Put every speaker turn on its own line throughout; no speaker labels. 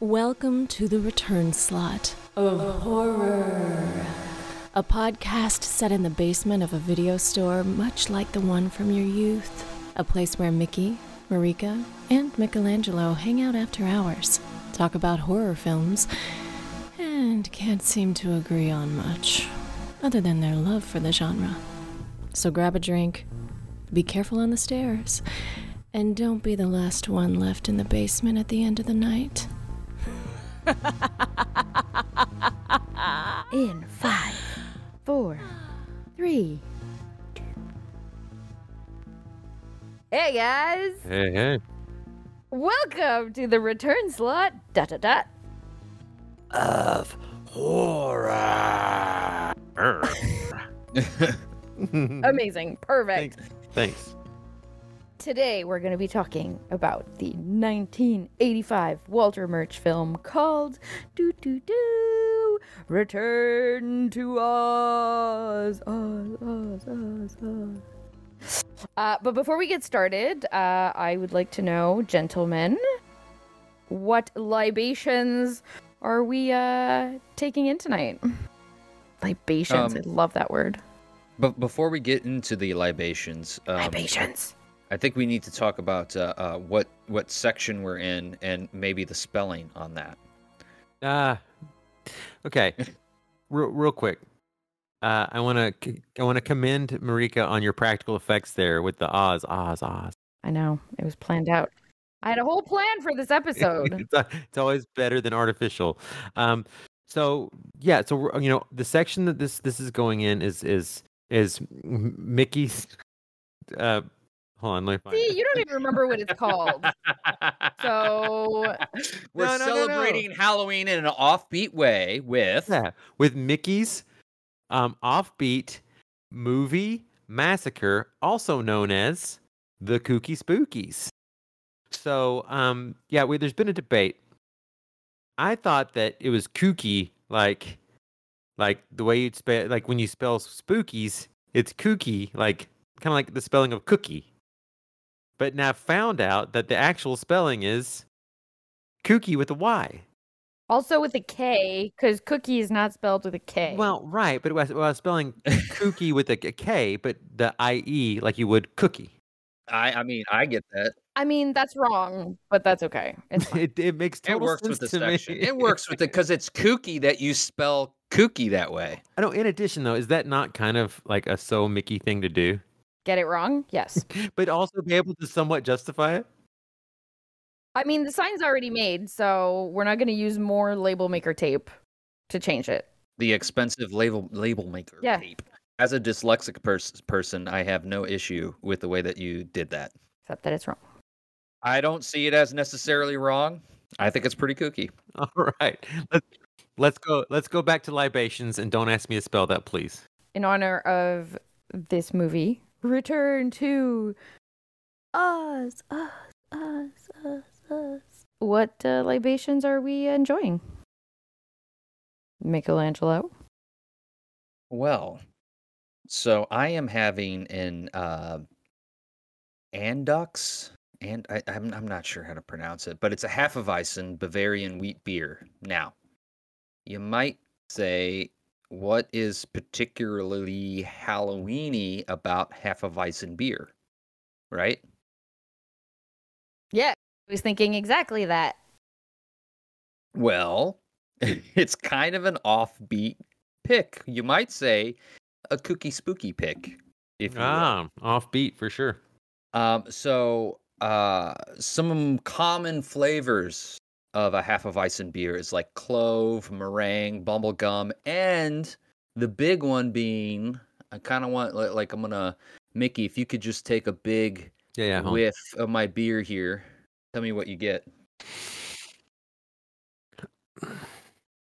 Welcome to the return slot of horror. A podcast set in the basement of a video store, much like the one from your youth. A place where Mickey, Marika, and Michelangelo hang out after hours, talk about horror films, and can't seem to agree on much, other than their love for the genre. So grab a drink, be careful on the stairs, and don't be the last one left in the basement at the end of the night.
In five, four, three. two. Hey guys,
Hey, hey.
welcome to the return slot. Dot dot dot.
of horror.
Amazing, perfect.
Thanks.
Today we're going to be talking about the 1985 Walter Murch film called "Do Do Do Return to Oz." Oz, Oz, Oz, Oz. Uh, but before we get started, uh, I would like to know, gentlemen, what libations are we uh, taking in tonight? Libations,
Um,
I love that word.
But before we get into the libations, um,
Libations.
I think we need to talk about uh, uh, what what section we're in and maybe the spelling on that.
Uh, okay. real, real quick. Uh, I want to I want to commend Marika on your practical effects there with the Oz, Oz, Oz.
I know it was planned out. I had a whole plan for this episode.
it's, it's always better than artificial. Um, so yeah, so we're- you know the section that this this is going in is is is Mickey's. Uh, hold on, let me find
See,
it.
you don't even remember what it's called. So
we're
No, no, no, no.
celebrating Halloween in an offbeat way with
Yeah, with Mickey's um, offbeat movie massacre, also known as the Kooky Spookies. So, um, yeah, we, there's been a debate. I thought that it was kooky, like, like the way you'd spell, like when you spell spookies, it's kooky, like kind of like the spelling of cookie. But now found out that the actual spelling is kooky with a Y.
also with a K, because cookie is not spelled with a K.
Well, right, but it was, I was spelling kooky with a K, but the IE like you would cookie.
I. I mean, I get that.
I mean that's wrong, but that's okay. It's.
It, it makes
It works
sense
with the
to me.
section. It works with it because it's kooky that you spell kooky that way.
I know. In addition, though, is that not kind of like a so Mickey thing to do,
Get it wrong? Yes.
but also be able to somewhat justify it?
I mean the sign's already made, so we're not going to use more label maker tape to change it.
The expensive label label maker
Yeah.
tape. As a dyslexic pers- person, I have no issue with the way that you did that.
Except that it's wrong.
I don't see it as necessarily wrong. I think it's pretty kooky.
All right, let's let's go. Let's go back to libations, and don't ask me to spell that, please.
in honor of this movie, Return to Oz, Oz, Oz, Oz, Oz. What uh, libations are we enjoying? Michelangelo.
Well, so I am having an uh, Andux, and I, I'm I'm not sure how to pronounce it, but it's a half of Hefeweizen Bavarian wheat beer. Now, you might say, what is particularly Halloweeny about Hefeweizen beer, right?
Yeah, I was thinking exactly that.
Well, it's kind of an offbeat pick. You might say a kooky spooky pick, if you will.
Ah, offbeat for sure.
Um, so uh, some common flavors of a Hefeweizen beer is like clove, meringue, bubblegum, and the big one being I kind of want like, like I'm gonna Mickey, if you could just take a big
Yeah, yeah. hold on.
whiff of my beer here, tell me what you get.
Come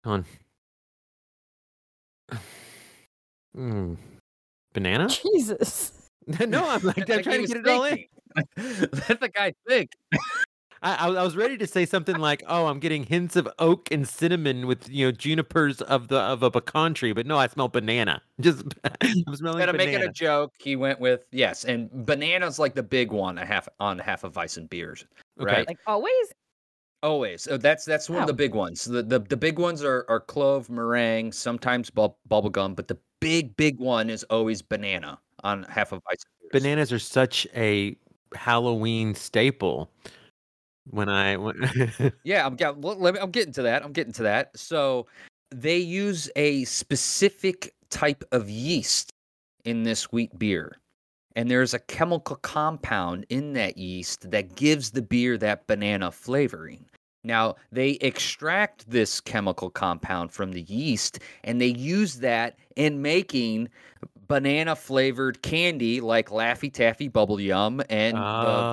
on. Mm. Banana?
Jesus.
no, I'm like I'm trying to get it all in.
Let the guy think.
I, I, was- I was ready to say something like, "Oh, I'm getting hints of oak and cinnamon with you know junipers of the of a pecan tree," but no, I smell banana. Just I'm smelling
Instead of
banana.
making a joke, he went with yes, and banana's like the big one. A half on Hefeweizen beers,
Okay.
right?
Like always?
Always. Oh, that's that's one of
Oh.
the big ones. The the, the big ones are, are clove, meringue, sometimes bub, bubble gum, but the big big one is always banana on half of ice.
Bananas are such a Halloween staple. When I when,
Yeah, I'm I'm getting to that. I'm getting to that. So they use a specific type of yeast in this wheat beer. And there's a chemical compound in that yeast that gives the beer that banana flavoring. Now, they extract this chemical compound from the yeast and they use that in making banana flavored candy like Laffy Taffy Bubble Yum and the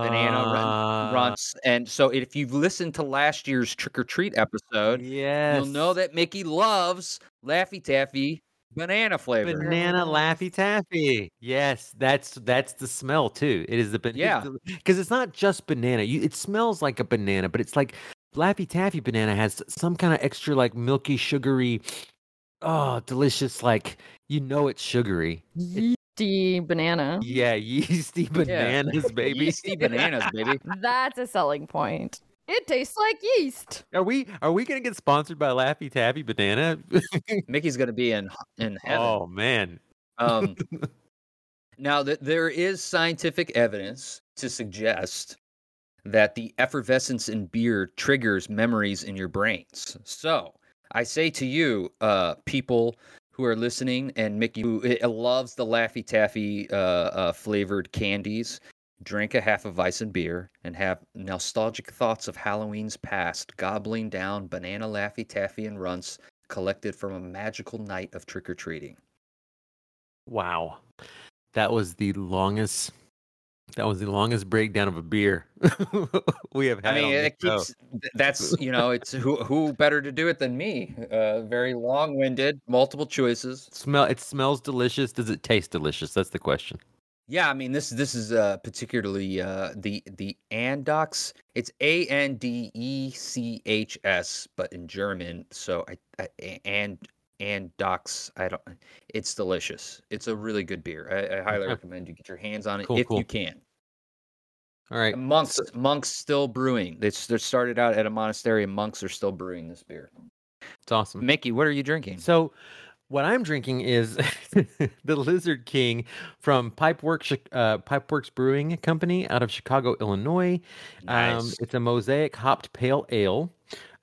banana run-
Ah,
runts. And so if you've listened to last year's trick or treat episode,
yes,
you'll know that Mickey loves Laffy Taffy banana flavor.
banana laffy taffy. Yes, that's that's the smell too. It is the
Yeah.
because it's not just banana. You, it smells like a banana, but it's like laffy taffy banana has some kind of extra like milky, sugary, oh, delicious. Like you know, it's sugary.
Yeasty banana.
Yeah, yeasty bananas, baby.
Yeasty bananas, baby.
That's a selling point. It tastes like yeast.
Are we are we gonna get sponsored by Laffy Taffy Banana?
Mickey's gonna be in in heaven.
oh man.
Um, now that there is scientific evidence to suggest that the effervescence in beer triggers memories in your brains. So I say to you, uh, people who are listening, and Mickey who uh, loves the Laffy Taffy uh, uh, flavored candies, drink a Hefeweizen beer and have nostalgic thoughts of Halloween's past, gobbling down banana Laffy Taffy and runts collected from a magical night of trick or treating.
Wow. That was the longest that was the longest breakdown of a beer we have had.
I mean, it keeps. th- That's you know, it's who who better to do it than me? Uh, very long-winded, multiple choices.
smell it smells delicious. Does it taste delicious? That's the question.
Yeah, I mean this this is uh, particularly uh, the the Andox. It's A N D E C H S, but in German. So I, I a- and Doc's. I don't. It's delicious. It's a really good beer. I, I highly
Okay.
recommend you get your hands on it
Cool,
if
cool.
you can.
All right.
And monks monks still brewing. They they started out at a monastery, and monks are still brewing this beer.
It's awesome.
Mickey, what are you drinking?
So, what I'm drinking is the Lizard King from Pipeworks, uh, Pipeworks Brewing Company out of Chicago, Illinois. Um,
Nice.
it's a mosaic hopped pale ale.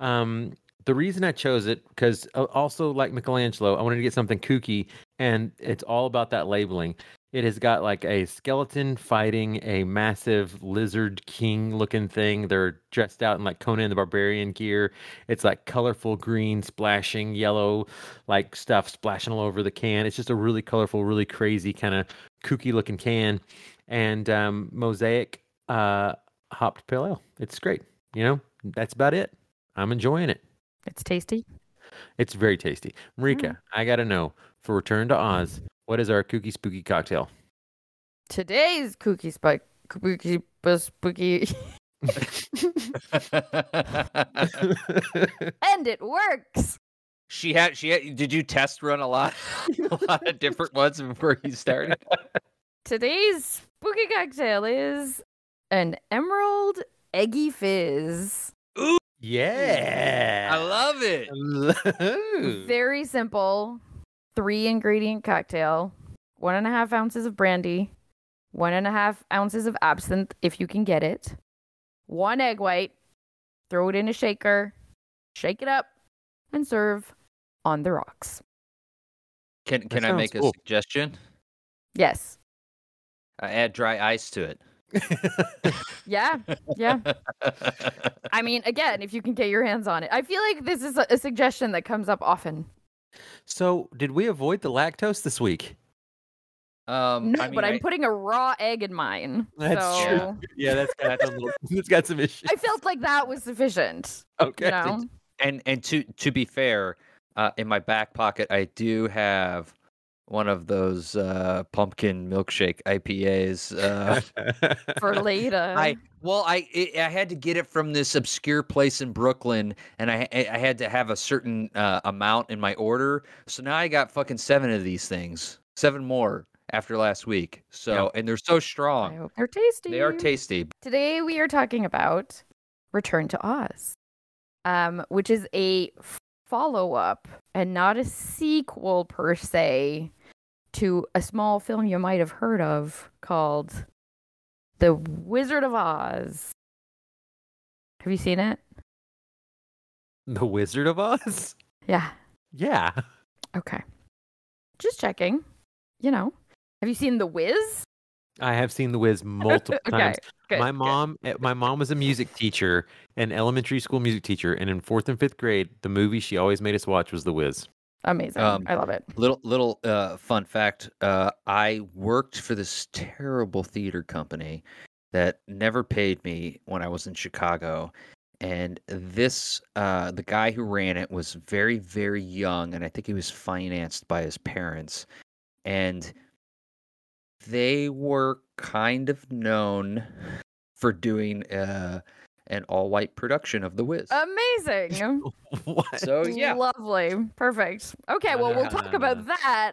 Um, the reason I chose it because also like Michelangelo, I wanted to get something kooky, and it's all about that labeling. It has got like a skeleton fighting a massive lizard king looking thing. They're dressed out in like Conan the Barbarian gear. It's like colorful green, splashing yellow, like stuff splashing all over the can. It's just a really colorful, really crazy kind of kooky looking can. And um, mosaic uh, hopped pale ale. It's great. You know, that's about it. I'm enjoying it.
It's tasty.
It's very tasty. Marika, mm. I got to know for Return to Oz, what is our kooky spooky cocktail?
Today's kooky spike spooky spooky and it works.
she had she had, did you test run a lot a lot of different ones before you started?
Today's spooky cocktail is an emerald eggy fizz.
Yeah.
I love it.
love.
Very simple. Three ingredient cocktail. One and a half ounces of brandy. One and a half ounces of absinthe, if you can get it. One egg white. Throw it in a shaker. Shake it up. And serve on the rocks.
Can can I make a
cool.
suggestion?
Yes.
I add dry ice to it.
Yeah. Yeah. I mean, again, if you can get your hands on it. I feel like this is a, a suggestion that comes up often.
so, did we avoid the lactose this week?
um,
No,
I mean,
but I'm
I-
putting a raw egg in mine.
That's
so
true. Yeah, that's got some little, it's got some issues.
I felt like that was sufficient.
okay.
You know?
and and to to be fair, uh, in my back pocket, I do have one of those uh, pumpkin milkshake IPAs. Uh,
For later.
I well, I it, I had to get it from this obscure place in Brooklyn, and I I had to have a certain uh, amount in my order. So now I got fucking seven of these things, seven more after last week. So and they're so strong.
they're tasty.
They are tasty.
Today we are talking about Return to Oz. um, which is a follow up and not a sequel per se to a small film you might have heard of called The Wizard of Oz. Have you seen it?
The Wizard of Oz?
Yeah.
Yeah.
Okay. Just checking. You know. Have you seen The Wiz?
I have seen The Wiz multiple
Okay,
times.
Good,
my mom eh, my mom was a music teacher, an elementary school music teacher, and in fourth and fifth grade, the movie she always made us watch was The Wiz.
Amazing.
Um,
I love it.
Little little uh, fun fact: uh, I worked for this terrible theater company that never paid me when I was in Chicago, and this uh, the guy who ran it was very very young, and I think he was financed by his parents, and they were kind of known for doing uh, an all white production of The Wiz.
Amazing.
what?
so yeah,
Lovely. Perfect. Okay, well, we'll talk about that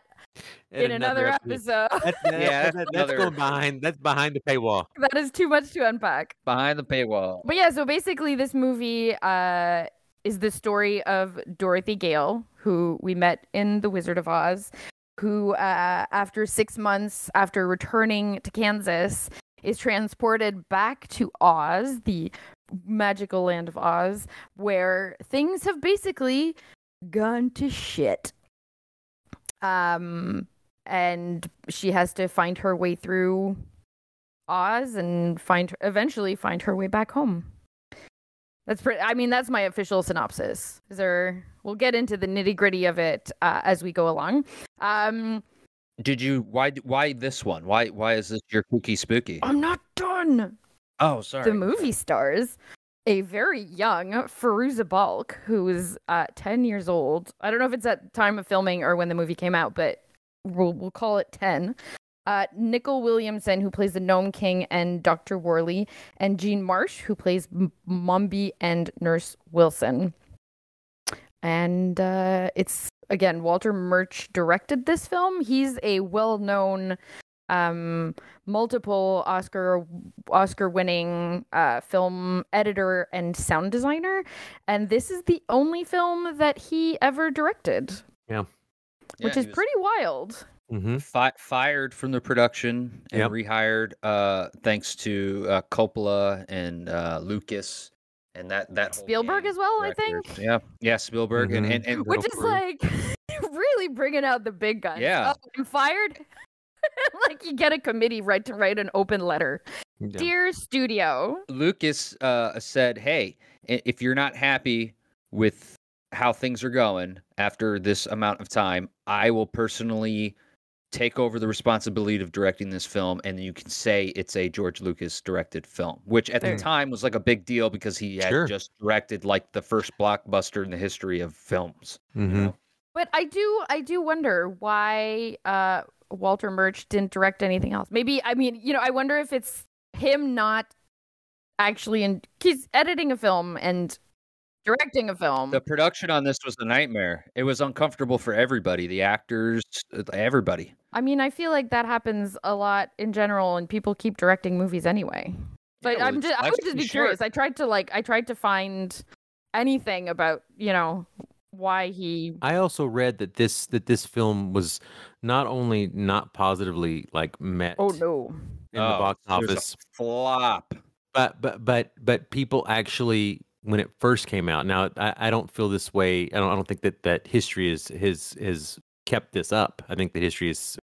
in another episode.
That's, that-
Yeah, that's
that's
another-
going behind. That's behind the paywall.
that is too much to unpack.
behind the paywall.
But yeah, so basically, this movie uh, is the story of Dorothy Gale, who we met in The Wizard of Oz, who, uh, after six months after returning to Kansas, is transported back to Oz, the magical land of Oz, where things have basically gone to shit. Um, and she has to find her way through Oz and find eventually find her way back home. That's pretty. I mean, that's my official synopsis. Is there? We'll get into the nitty gritty of it uh, as we go along. Um,
Did you why why this one? Why why is this your kooky spooky?
I'm not done.
Oh, sorry.
The movie stars a very young Fairuza Balk, who is uh, 10 years old. I don't know if it's at time of filming or when the movie came out, but we'll, we'll call it 10. Uh, Nicol Williamson, who plays the Gnome King and Dr. Worley, and Jean Marsh, who plays M- Mombi and Nurse Wilson. And uh, it's, again, Walter Murch directed this film. He's a well known um multiple oscar oscar winning uh film editor and sound designer and this is the only film that he ever directed
Yeah,
which
he
is
was
pretty wild
Mm-hmm.
fi- fired from the production and
Yep.
rehired uh thanks to uh, Coppola and uh Lucas and that that
Spielberg as well,
of
I think?
Yeah. Yeah, Spielberg and
Mhm.
and, and
which is
crew.
like really bringing out the big guns
Yeah.
oh, i'm fired like you get a committee right to write an open letter dear studio
Lucas uh, said, "Hey, if you're not happy with how things are going after this amount of time, I will personally take over the responsibility of directing this film, and you can say it's a George Lucas directed film." Which at
There-
the time was like a big deal because he had
Sure.
just directed like the first blockbuster in the history of films.
Mm-hmm.
know?
But I do I do wonder why uh Walter Murch didn't direct anything else. Maybe I mean, you know, I wonder if it's him not actually in he's editing a film and directing a film.
The production on this was a nightmare. It was uncomfortable for everybody, the actors, uh, everybody.
I mean, I feel like that happens a lot in general and people keep directing movies anyway. But
Yeah, well,
I'm just I would just
too
be
short.
curious. I tried to like I tried to find anything about, you know, why he
I also read that this that this film was not only not positively like met
Oh no.
in the
Oh,
box
it a
office,
flop.
but but but but people actually when it first came out. Now I, I don't feel this way. I don't I don't think that that history is his has kept this up. I think that history has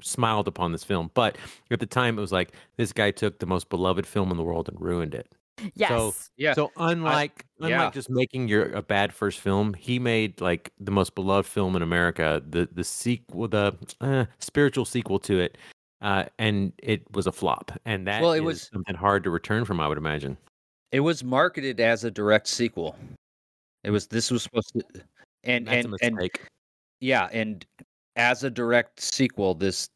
smiled upon this film. But at the time, it was like this guy took the most beloved film in the world and ruined it.
Yes.
Yeah.
So unlike unlike
yeah.
just making your a bad first film, he made like the most beloved film in America, the the sequel, the uh, spiritual sequel to it, uh, and it was a flop. And that
Well, it
is
was-
something hard to return from, I would imagine.
It was marketed as a direct sequel. It was this was supposed to and
That's
and
a
and yeah, and as a direct sequel this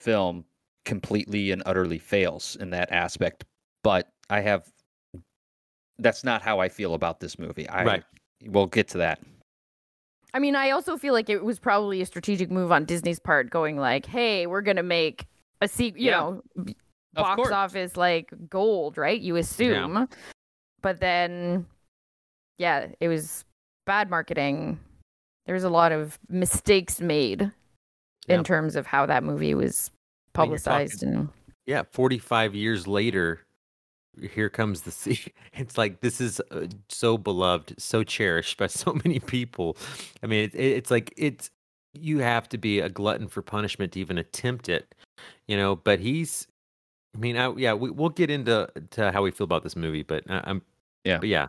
film completely and utterly fails in that aspect. But I have that's not how I feel about this movie. I
Right.
we'll get to that.
I mean, I also feel like it was probably a strategic move on Disney's part, going like, "Hey, we're gonna make a sequel." You
Yeah.
know, b-
Of
box
course.
office like gold, right? You assume, but then, yeah, it was bad marketing. There was a lot of mistakes made in terms of how that movie was
I talking-
publicized and
Yeah, 45 years later, here comes the sea. It's like this is uh, so beloved, so cherished by so many people. I mean, it, it, it's like it's you have to be a glutton for punishment to even attempt it, you know. But he's, I mean, I, yeah, we, we'll get into to how we feel about this movie, but I, I'm,
Yeah.
but yeah,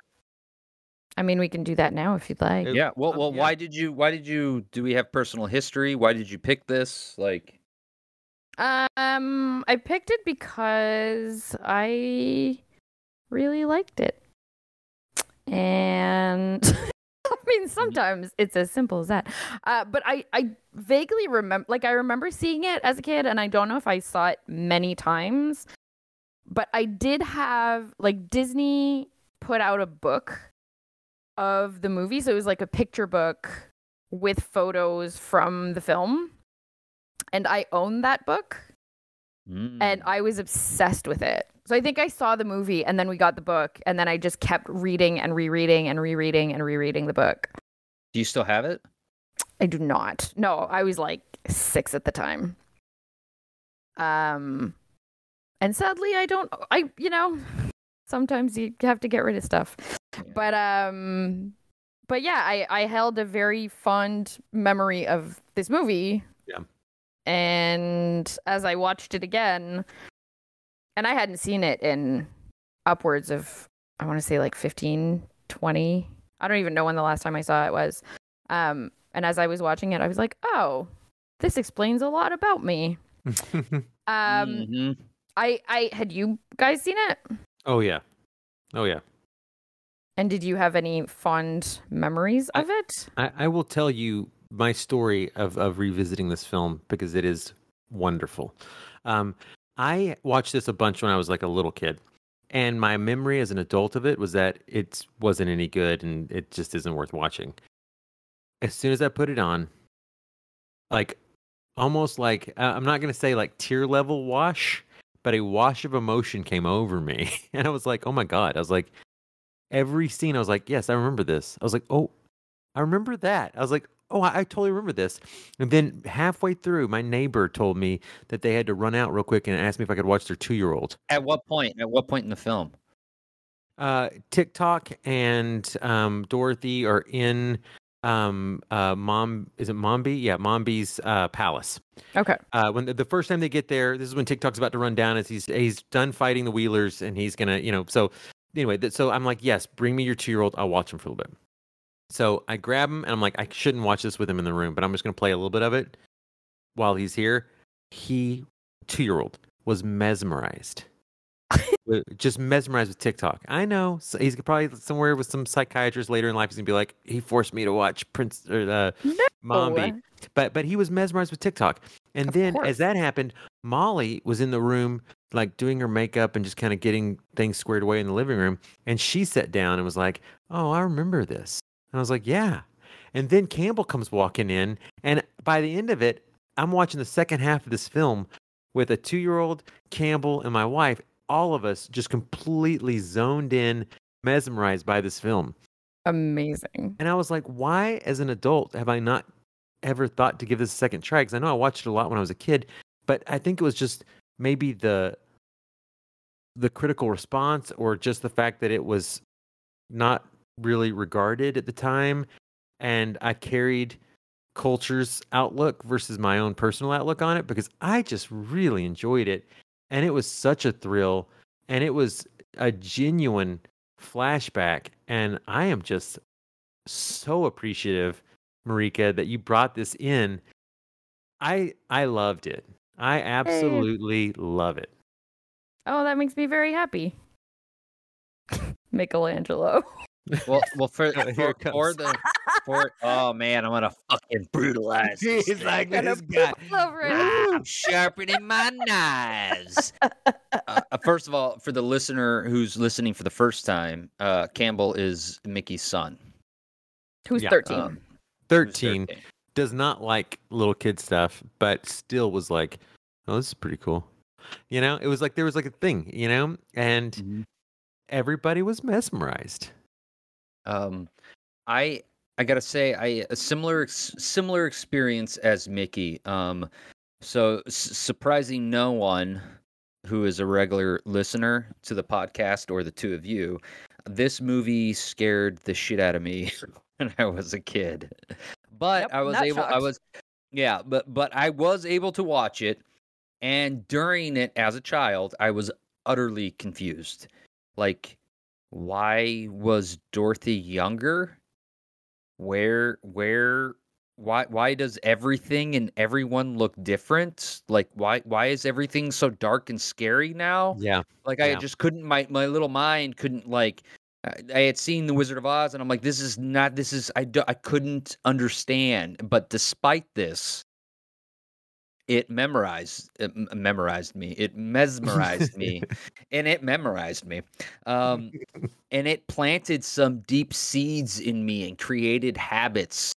I mean we can do that now if you'd like.
Yeah. Well,
um,
well,
yeah.
why did you? Why did you? Do we have personal history? Why did you pick this? Like,
Um, I picked it because I really liked it. And I mean, sometimes it's as simple as that. Uh, but I, I vaguely remember, like, I remember seeing it as a kid, and I don't know if I saw it many times, but I did have, like, Disney put out a book of the movie. So it was like a picture book with photos from the film. And I owned that book
mm,
and I was obsessed with it. So I think I saw the movie and then we got the book and then I just kept reading and rereading and rereading and rereading the book.
do you still have it?
I do not. No, I was like 6 at the time. Um and sadly I don't I you know, sometimes you have to get rid of stuff. But um but yeah, I I held a very fond memory of this movie.
Yeah.
And as I watched it again, and I hadn't seen it in upwards of I want to say like 15, 20. I don't even know when the last time I saw it was. Um and as I was watching it, I was like, "Oh, this explains a lot about me." Um
Mhm.
I I had you guys seen it?
oh yeah, oh yeah.
And did you have any fond memories of it?
I, I will tell you my story of, of revisiting this film because it is wonderful. Um, I watched this a bunch when I was like a little kid, and my memory as an adult of it was that it wasn't any good and it just isn't worth watching. As soon as I put it on, like almost like uh, I'm not going to say like tear level wash, but a wash of emotion came over me, and I was like, oh my god! I was like, every scene, I was like, yes, I remember this. I was like, oh, I remember that. I was like, oh, I, I totally remember this. And then halfway through, my neighbor told me that they had to run out real quick and asked me if I could watch their two year old.
At what point? At what point in the film?
Uh, Tik-Tok and um, Dorothy are in um, uh, Mom, is it Mombi? Yeah, Mombi's uh, palace.
Okay.
uh, when the, the first time they get there, this is when Tik-Tok's about to run down. As he's he's done fighting the Wheelers, and he's gonna, you know. So anyway, that, so I'm like, yes, bring me your two year old. I'll watch him for a little bit. So I grab him, and I'm like, I shouldn't watch this with him in the room, but I'm just gonna play a little bit of it while he's here. He, two year old, was mesmerized. Just mesmerized with Tik-Tok. I know so he's probably somewhere with some psychiatrist later in life. He's gonna be like, he forced me to watch Prince or uh, Mombi but but he was mesmerized with Tik-Tok. And
Of
then
course.
as that happened, Molly was in the room like doing her makeup and just kind of getting things squared away in the living room. And she sat down and was like, "Oh, I remember this." And I was like, "Yeah." And then Campbell comes walking in, and by the end of it, I'm watching the second half of this film with a two-year-old Campbell and my wife. All of us just completely zoned in, mesmerized by this film.
Amazing.
And I was like, why, as an adult, have I not ever thought to give this a second try? Because I know I watched it a lot when I was a kid, but I think it was just maybe the the critical response or just the fact that it was not really regarded at the time, and I carried culture's outlook versus my own personal outlook on it because I just really enjoyed it, and it was such a thrill, and it was a genuine flashback, and I am just so appreciative, Marika, that you brought this in. I I loved it. I absolutely love it.
Oh, that makes me very happy. Michelangelo.
Well, well, for
Oh,
for, for the for oh man, I'm gonna fucking brutalize.
He's
thing.
like this guy.
All over it.
I'm sharpening my knives. uh, uh, first of all, for the listener who's listening for the first time, uh, Campbell is Mickey's son.
Who's
Yeah,
13?
Um, who's
13 does not like little kid stuff, but still was like, "Oh, this is pretty cool." You know, it was like there was like a thing, you know, and
Mhm.
everybody was mesmerized.
Um, I I gotta say, I a similar similar experience as Mickey. Um, so s- surprising no one who is a regular listener to the podcast or the two of you, this movie scared the shit out of me when I was a kid. But
Yep,
I was able. I was, yeah, but but I was able to watch it, and during it as a child, I was utterly confused. Like, why was Dorothy younger? Where where why why does everything and everyone look different? Like why why is everything so dark and scary now?
Yeah.
Like I
Yeah.
just couldn't my my little mind couldn't like I I had seen the Wizard of Oz and I'm like this is not this is I do, I couldn't understand. But despite this it memorized it m- memorized me. It mesmerized me and it memorized me. Um and it planted some deep seeds in me and created habits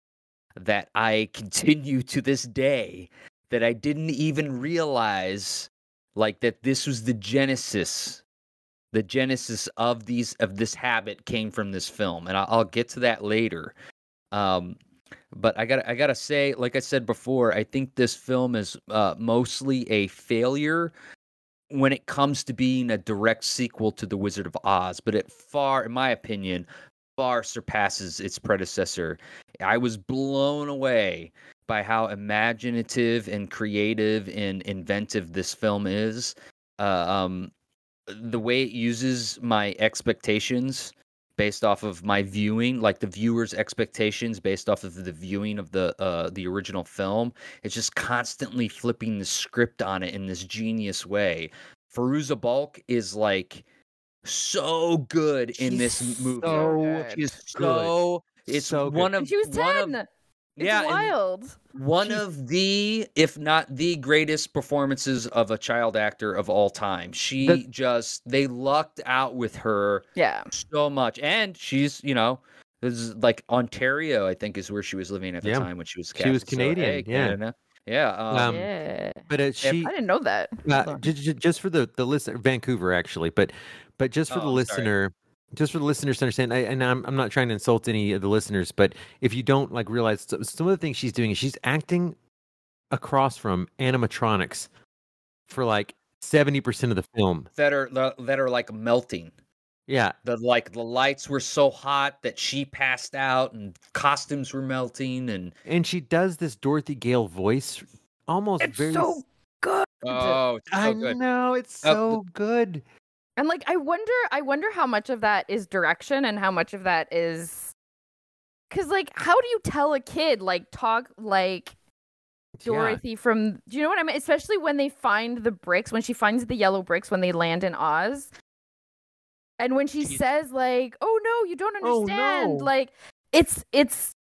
that I continue to this day that I didn't even realize like that this was the genesis the genesis of these of this habit came from this film and I'll, I'll get to that later um but I got I got to say like I said before I think this film is uh, mostly a failure when it comes to being a direct sequel to The Wizard of Oz, but it far, in my opinion, far surpasses its predecessor. I was blown away by how imaginative and creative and inventive this film is. Uh, um, the way it uses my expectations based off of my viewing, like the viewer's expectations based off of the viewing of the uh, the original film. It's just constantly flipping the script on it in this genius way. Fairuza Balk is like so good in this movie.
so
She is
good.
so it's
So good.
one of
And she was
one of-
10. It's
yeah,
wild.
one
She's-
of the, if not the greatest performances of a child actor of all time. She
The-
just they lucked out with her
Yeah.
so much, and she's you know. This is like Ontario, I think, is where she was living at the
Yeah.
time when she was.
She was
cast. So,
Canadian,
hey,
yeah.
Canada. yeah. Um,
Um,
yeah.
But uh, she
I didn't know that.
Uh, j- j- just for the the listener, Vancouver actually, but but just for
Oh,
the
I'm sorry.
listener, just for the listeners to understand, I, and I'm I'm not trying to insult any of the listeners, but if you don't like realize some of the things she's doing is she's acting across from animatronics for like seventy percent of the film.
that are that are like melting.
Yeah,
The like the lights were so hot that she passed out, and costumes were melting, and
and she does this Dorothy Gale voice, almost
It's
very.
so good.
oh, it's so
I
good.
know it's
Uh,
so good.
And like I wonder I wonder how much of that is direction and how much of that is cuz like how do you tell a kid like talk like
Yeah.
Dorothy from do you know what I mean? Especially when they find the bricks, when she finds the yellow bricks when they land in Oz. And when she
She's-
says like, "Oh no, you don't
Oh,
understand."
no.
Like it's it's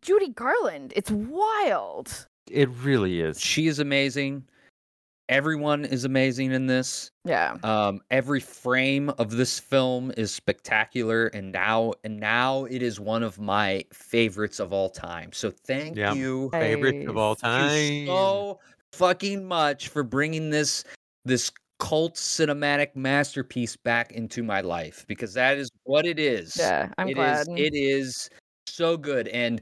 Judy Garland. It's wild.
It really is.
She is amazing. Everyone is amazing in this.
Yeah.
Um, every frame of this film is spectacular, and now and now it is one of my favorites of all time. So thank
Yeah.
you
Favorite of all time.
so fucking much for bringing this this cult cinematic masterpiece back into my life because that is what it is.
Yeah, I'm
It
glad.
is- it is so good and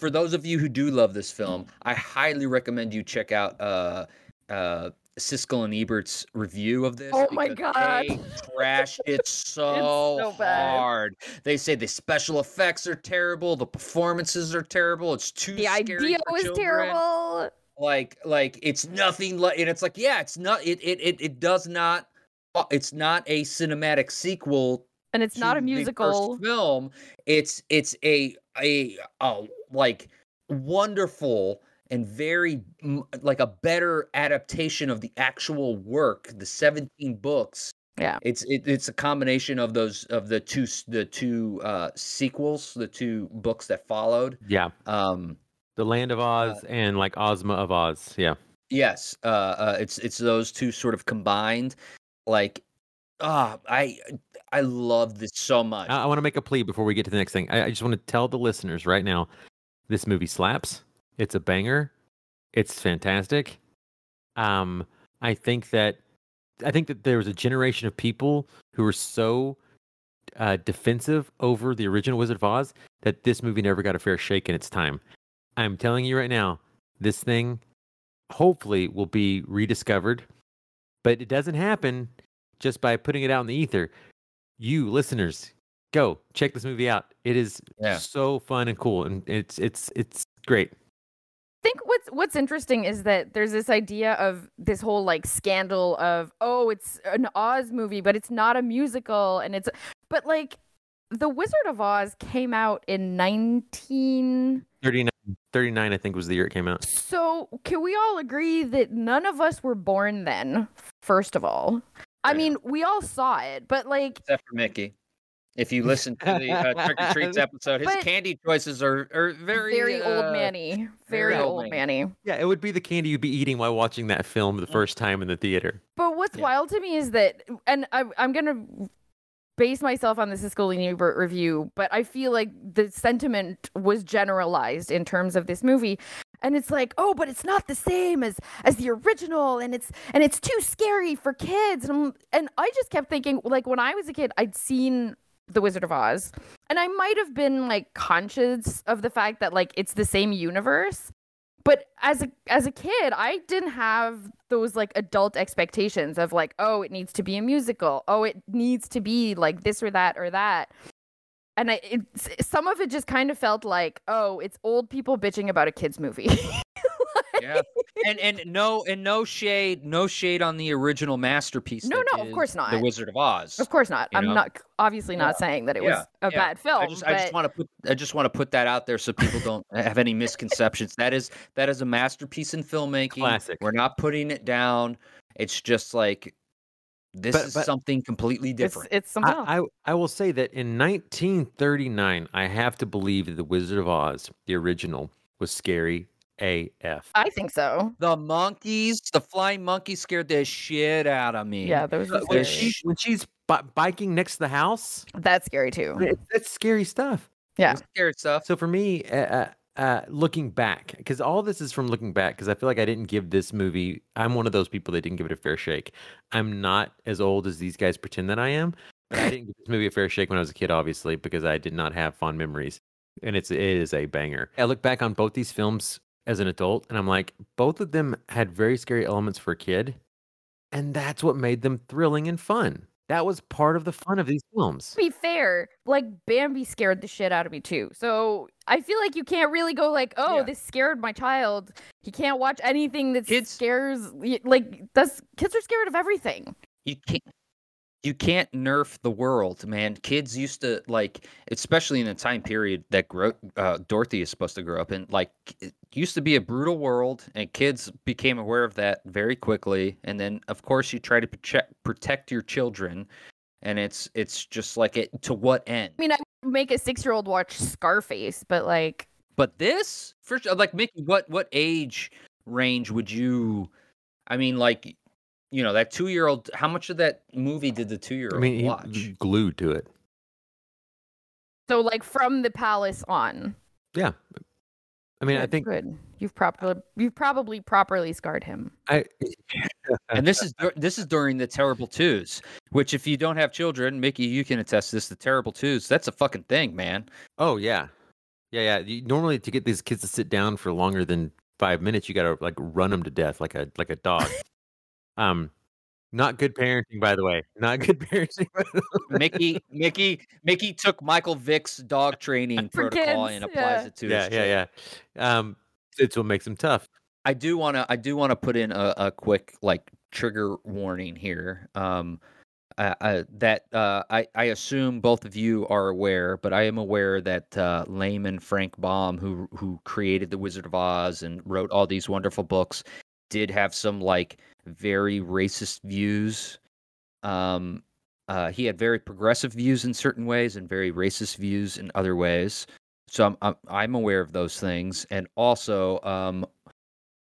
for those of you who do love this film i highly recommend you check out uh uh Siskel and Ebert's review of this.
Oh my God.
They trash it so,
so bad.
hard. They say the special effects are terrible, the performances are terrible. It's too
the idea was
children
terrible.
like like it's nothing like and it's like yeah it's not it it it, it does not uh, it's not a cinematic sequel
And it's not a musical.
film it's it's a a uh, like wonderful and very like a better adaptation of the actual work the 17 books
Yeah.
it's it, it's a combination of those of the two the two uh sequels the two books that followed
Yeah,
um
the Land of Oz and like Ozma of Oz. Yeah.
Yes, uh, uh, it's it's those two sort of combined. Like, ah, I I love this so much.
I, I want to make a plea before we get to the next thing. I, I just want to tell the listeners right now, this movie slaps. It's a banger. It's fantastic. Um, I think that I think that there was a generation of people who were so uh, defensive over the original Wizard of Oz that this movie never got a fair shake in its time. I'm telling you right now, this thing hopefully will be rediscovered, but it doesn't happen just by putting it out in the ether. You listeners, go check this movie out. It is
Yeah.
so fun and cool, and it's it's it's great.
I think what's what's interesting is that there's this idea of this whole like scandal of oh it's an Oz movie but it's not a musical and it's but like the Wizard of Oz came out in 19
39, 39 I think was the year it came out.
So, can we all agree that none of us were born then? First of all, I mean, we all saw it, but like,
Except for Mickey. If you listen to the uh, Trick or Treats episode, his
But-
candy choices are, are very
very, old
uh,
manny,
very
very,
old
old manny.
Yeah, it would be the candy you'd be eating while watching that film the first time in the theater.
But what's
Yeah.
wild to me is that, and I, I'm gonna base myself on the Siskel and Ebert review, but I feel like the sentiment was generalized in terms of this movie. And it's like, oh, but it's not the same as as the original, and it's and it's too scary for kids. And I'm, and I just kept thinking, like when I was a kid, I'd seen The Wizard of Oz, and I might have been like conscious of the fact that like it's the same universe, but as a as a kid i didn't have those like adult expectations of like oh it needs to be a musical oh it needs to be like this or that or that and I, it's some of it just kind of felt like oh it's old people bitching about a kids movie
Yeah. and and no and no shade no shade on the original masterpiece.
No, no, of course not. The.
Wizard of Oz.
of course not i'm
know?
not obviously not saying that it was a
yeah.
bad film
I just,
but
I just want to put I just want to put that out there so people don't have any misconceptions. That is that is a masterpiece in filmmaking.
Classic.
We're not putting it down. It's just like this
But-
is
but-
something completely different.
it's something.
I, I I will say that in 1939, I have to believe that The Wizard of Oz, the original, was scary AF.
I think so
the monkeys, the flying monkeys scared the shit out of me.
yeah those were
when she when she's bi- biking next to the house,
that's scary too
it- that's scary stuff.
yeah
It's scary stuff.
So for me, uh, uh, looking back, because all this is from looking back, because I feel like I didn't give this movie. I'm one of those people that didn't give it a fair shake. I'm not as old as these guys pretend that I am, I didn't give this movie a fair shake when I was a kid, obviously, because I did not have fond memories. And it's it is a banger. I look back on both these films as an adult, and I'm like, both of them had very scary elements for a kid, and that's what made them thrilling and fun. That was part of the fun of these films.
to be fair, like Bambi scared the shit out of me too. So I feel like you can't really go like, oh,
Yeah.
this scared my child. He can't watch anything that
Kids-
scares. Like, that's kids are scared of everything.
you can't you can't nerf the world, man. Kids used to like, especially in the time period that grow, uh, Dorothy is supposed to grow up in. Like, it used to be a brutal world, and kids became aware of that very quickly. And then, of course, you try to protect protect your children, and it's it's just like it to what end?
I mean, I make a six year old watch Scarface, but like,
But this, for sure, like Mickey, what what age range would you? I mean, like, you know, that two year old. How much of that movie did the two year old
I
old
mean, he
watch?
was glued to it.
so like from the palace on.
Yeah. I mean, I think
good. You've properly you've probably properly scarred him.
I
and this is this is during the terrible twos which if you don't have children mickey you can attest to this the terrible twos that's a fucking thing man
Oh yeah, yeah, yeah. You, normally, to get these kids to sit down for longer than five minutes, you got to like run them to death like a like a dog. um, not good parenting, by the way. Not good parenting. by the way.
mickey mickey mickey took michael vick's dog training
For
protocol
kids,
and applies
yeah.
it to
yeah,
his
yeah,
children.
yeah. Um, it's what makes them tough.
i do want to i do want to put in a, a quick like trigger warning here um uh, uh, that uh, I, I assume both of you are aware, but I am aware that uh, Lyman Frank Baum, who who created The Wizard of Oz and wrote all these wonderful books, did have some like very racist views. Um, uh, he had very progressive views in certain ways and very racist views in other ways. So I'm I'm, I'm aware of those things, and also um,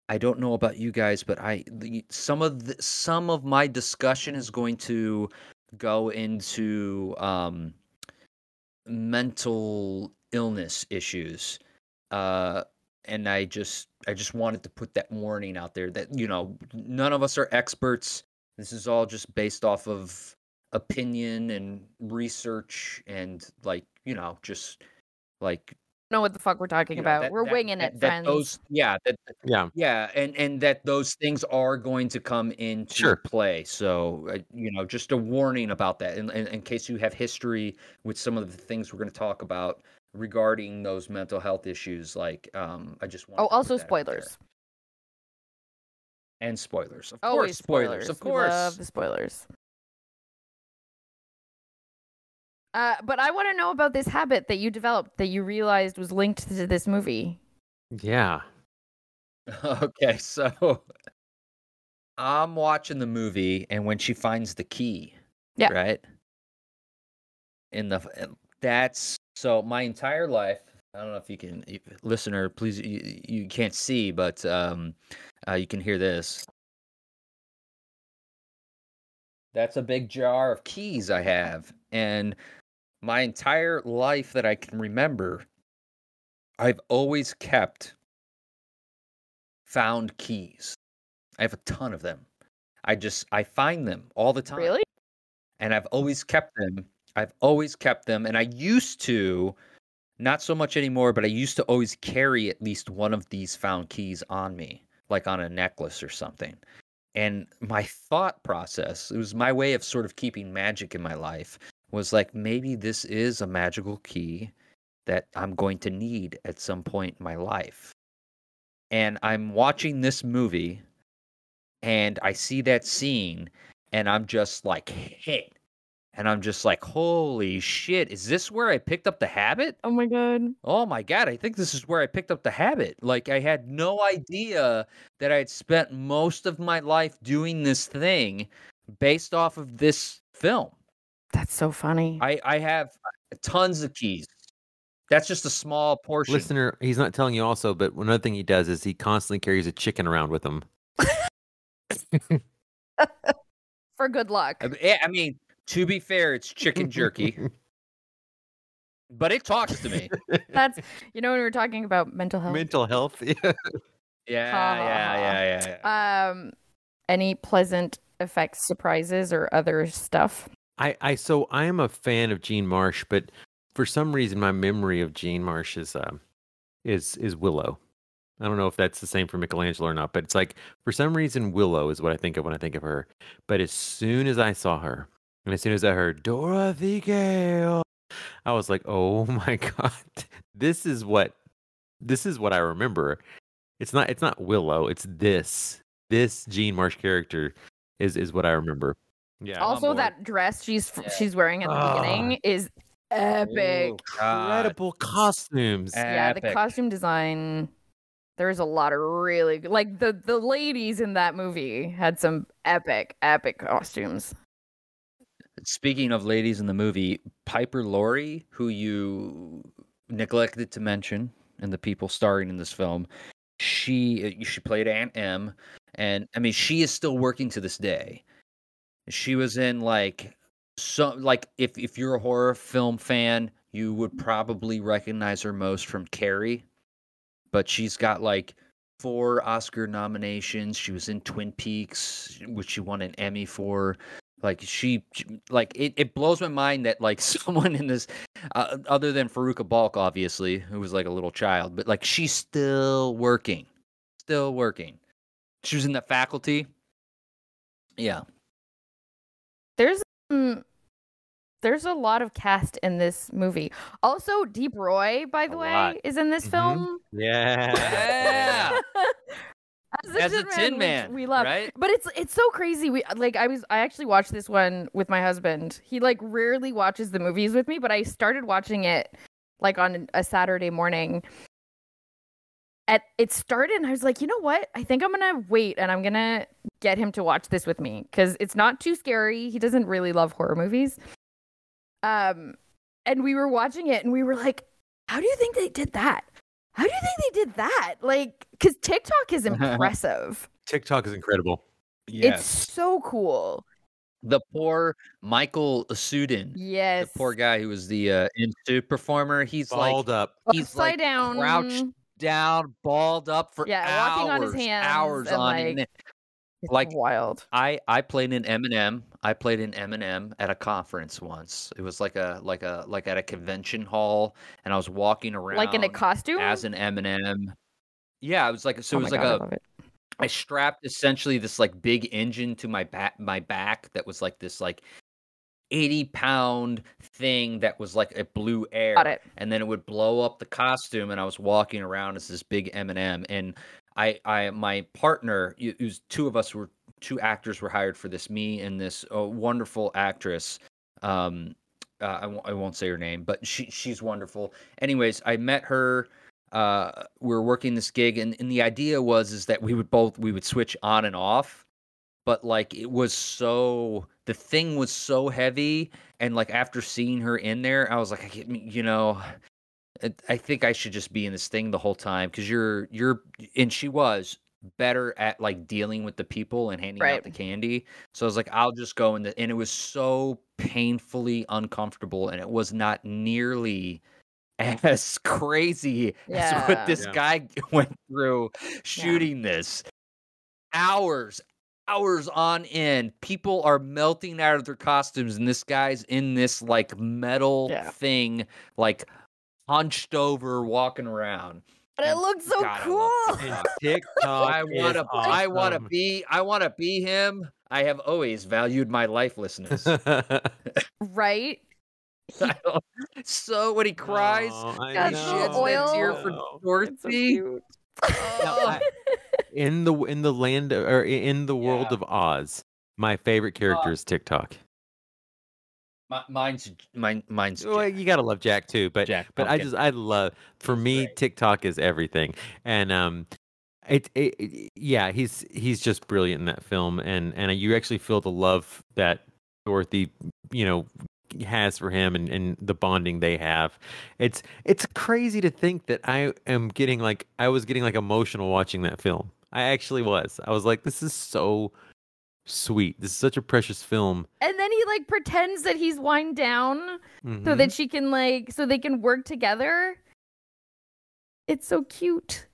I don't know about you guys, but I the, some of the, some of my discussion is going to go into um, mental illness issues, uh, and I just I just wanted to put that warning out there that you know none of us are experts. This is all just based off of opinion and research and like you know just like
know what the fuck we're talking
you know,
about.
that-
we're
that-
winging
that-
it,
that
friends.
those yeah that
Yeah.
yeah and and that those things are going to come into
Sure.
play so uh, you know just a warning about that in, in, in case you have history with some of the things we're going to talk about regarding those mental health issues like um i just want
oh, also spoilers.
and spoilers of
Always
course spoilers, of
We
course
love the spoilers. Uh, but I want to know about this habit that you developed that you realized was linked to this movie.
Yeah.
okay so i'm watching the movie and when she finds the key
Yeah.
right in the that's so my entire life i don't know if you can listener please you, you can't see but um uh, you can hear this that's a big jar of keys i have and my entire life that i can remember i've always kept found keys i have a ton of them i just i find them all the time
Really?
and I've always kept them. I've always kept them, and I used to, not so much anymore, but I used to always carry at least one of these found keys on me, like on a necklace or something. And my thought process, it was my way of sort of keeping magic in my life, was like maybe this is a magical key that I'm going to need at some point in my life. And I'm watching this movie and I see that scene and I'm just like hit. And I'm just like, holy shit, is this where I picked up the habit?
Oh my god.
Oh my god, I think this is where I picked up the habit. Like I had no idea that I had spent most of my life doing this thing based off of this film.
That's so funny.
I I have tons of keys. That's just a small portion.
Listener, he's not telling you also, but another thing he does is he constantly carries a chicken around with him.
For good luck.
I- yeah, I mean, to be fair, it's chicken jerky, but it talks to me.
That's you know when we were talking about mental health.
Mental health. Yeah.
Yeah,
Ha, ha,
yeah, yeah, yeah, yeah.
um any pleasant effects, surprises or other stuff?
I, I so I am a fan of Jean Marsh, but for some reason my memory of Jean Marsh is um is is Willow. I don't know if that's the same for Michelangelo or not, but it's like for some reason Willow is what I think of when I think of her. But as soon as I saw her, and as soon as I heard Dorothy Gale, I was like, "Oh my god, this is what this is what I remember." It's not it's not Willow, it's this this Jean Marsh character is is what I remember. Yeah,
also that dress she's
Yeah.
she's wearing at the
Ah.
beginning is epic.
Ooh, God.
incredible costumes.
yeah, the costume design there's a lot of really like the the ladies in that movie had some epic epic costumes.
Speaking of ladies in the movie, Piper Laurie, who you neglected to mention, and the people starring in this film, she uh, she played Aunt Em, and I mean she is still working to this day. She was in like so like if if you're a horror film fan, you would probably recognize her most from Carrie, but she's got like four Oscar nominations. She was in Twin Peaks, which she won an Emmy for like she, she- like it, it blows my mind that like someone in this uh, other than Faruka Balk obviously who was like a little child but like she's still working still working she was in the faculty yeah
There's um, there's a lot of cast in this movie. Also, Deep Roy, by the
A
way,
lot.
is in this
Mhm.
film.
Yeah.
yeah
As
as a
Tin
tin
which
man
we love.
right
But it's it's so crazy. We like I was I actually watched this one with my husband. He like rarely watches the movies with me, but I started watching it like on a Saturday morning. At it started and I was like, "You know what? I think I'm going to wait and I'm going to get him to watch this with me cuz it's not too scary. He doesn't really love horror movies." Um and we were watching it and we were like, "How do you think they did that? How do you think they did that?" Like cuz Tik-Tok is impressive.
Tik-Tok is incredible. Yes.
It's so cool.
the poor Michael Sundin
Yes.
the poor guy who was the uh institute performer he's like,
Balled
like
up.
he's
Upside
like
down.
crouched down balled up for
Yeah,
hours
walking on his hands
hours
and,
on
like,
end.
It's
like-
wild.
I I played an M&M I played in M&M at a conference once. It was like a like a like at a convention hall, and I was walking around
Like in a costume?
as an M&M. Yeah, it was like so.
Oh
it was like
God, I
a
love it.
I strapped essentially this like big engine to my back my back that was like this like 80 pound thing that was like a blue air
Got it.
and then it would blow up the costume and I was walking around as this big M&M and I I my partner it was two of us were two actors were hired for this me and this uh, wonderful actress um uh, I, won't, say her name but she she's wonderful. Anyways I met her uh we were working this gig and, and the idea was is that we would both we would switch on and off but like it was so the thing was so heavy and like after seeing her in there i was like I you know I- i think i should just be in this thing the whole time because you're you're and she was better at like mm. dealing with the people and handing
Right.
out the candy so i was like i'll just go in the and it was so painfully uncomfortable and it was not nearly as crazy as what this
Yeah.
guy went through shooting this hours hours on end people are melting out of their costumes and this guy's in this like metal
Yeah.
thing like hunched over walking around
But it looks so
God,
cool.
Tik-Tok
i want to
is
i want to be i want to be him i have always valued my lifelessness
Right?
So when he cries
Oh, I
he sheds
oil.
that tear for
know.
dorothy
Now,
Oh.
I- in the in the land or in the world
Yeah.
of Oz, my favorite character uh, is Tik-Tok.
Mi- mine's mine mine's
Well,
Jack.
you gotta love Jack too, but
Jack
but I just I love for me
great.
Tik-Tok is everything, and um, it, it, it- yeah he's he's just brilliant in that film, and and you actually feel the love that Dorothy you know has for him and, and the bonding they have. It's it's crazy to think that I am getting like I was getting like emotional watching that film. I actually was. I was like, this is so sweet. This is such a precious film.
And then he like pretends that he's wind down so
Mhm.
that she can like so they can work together. It's so cute.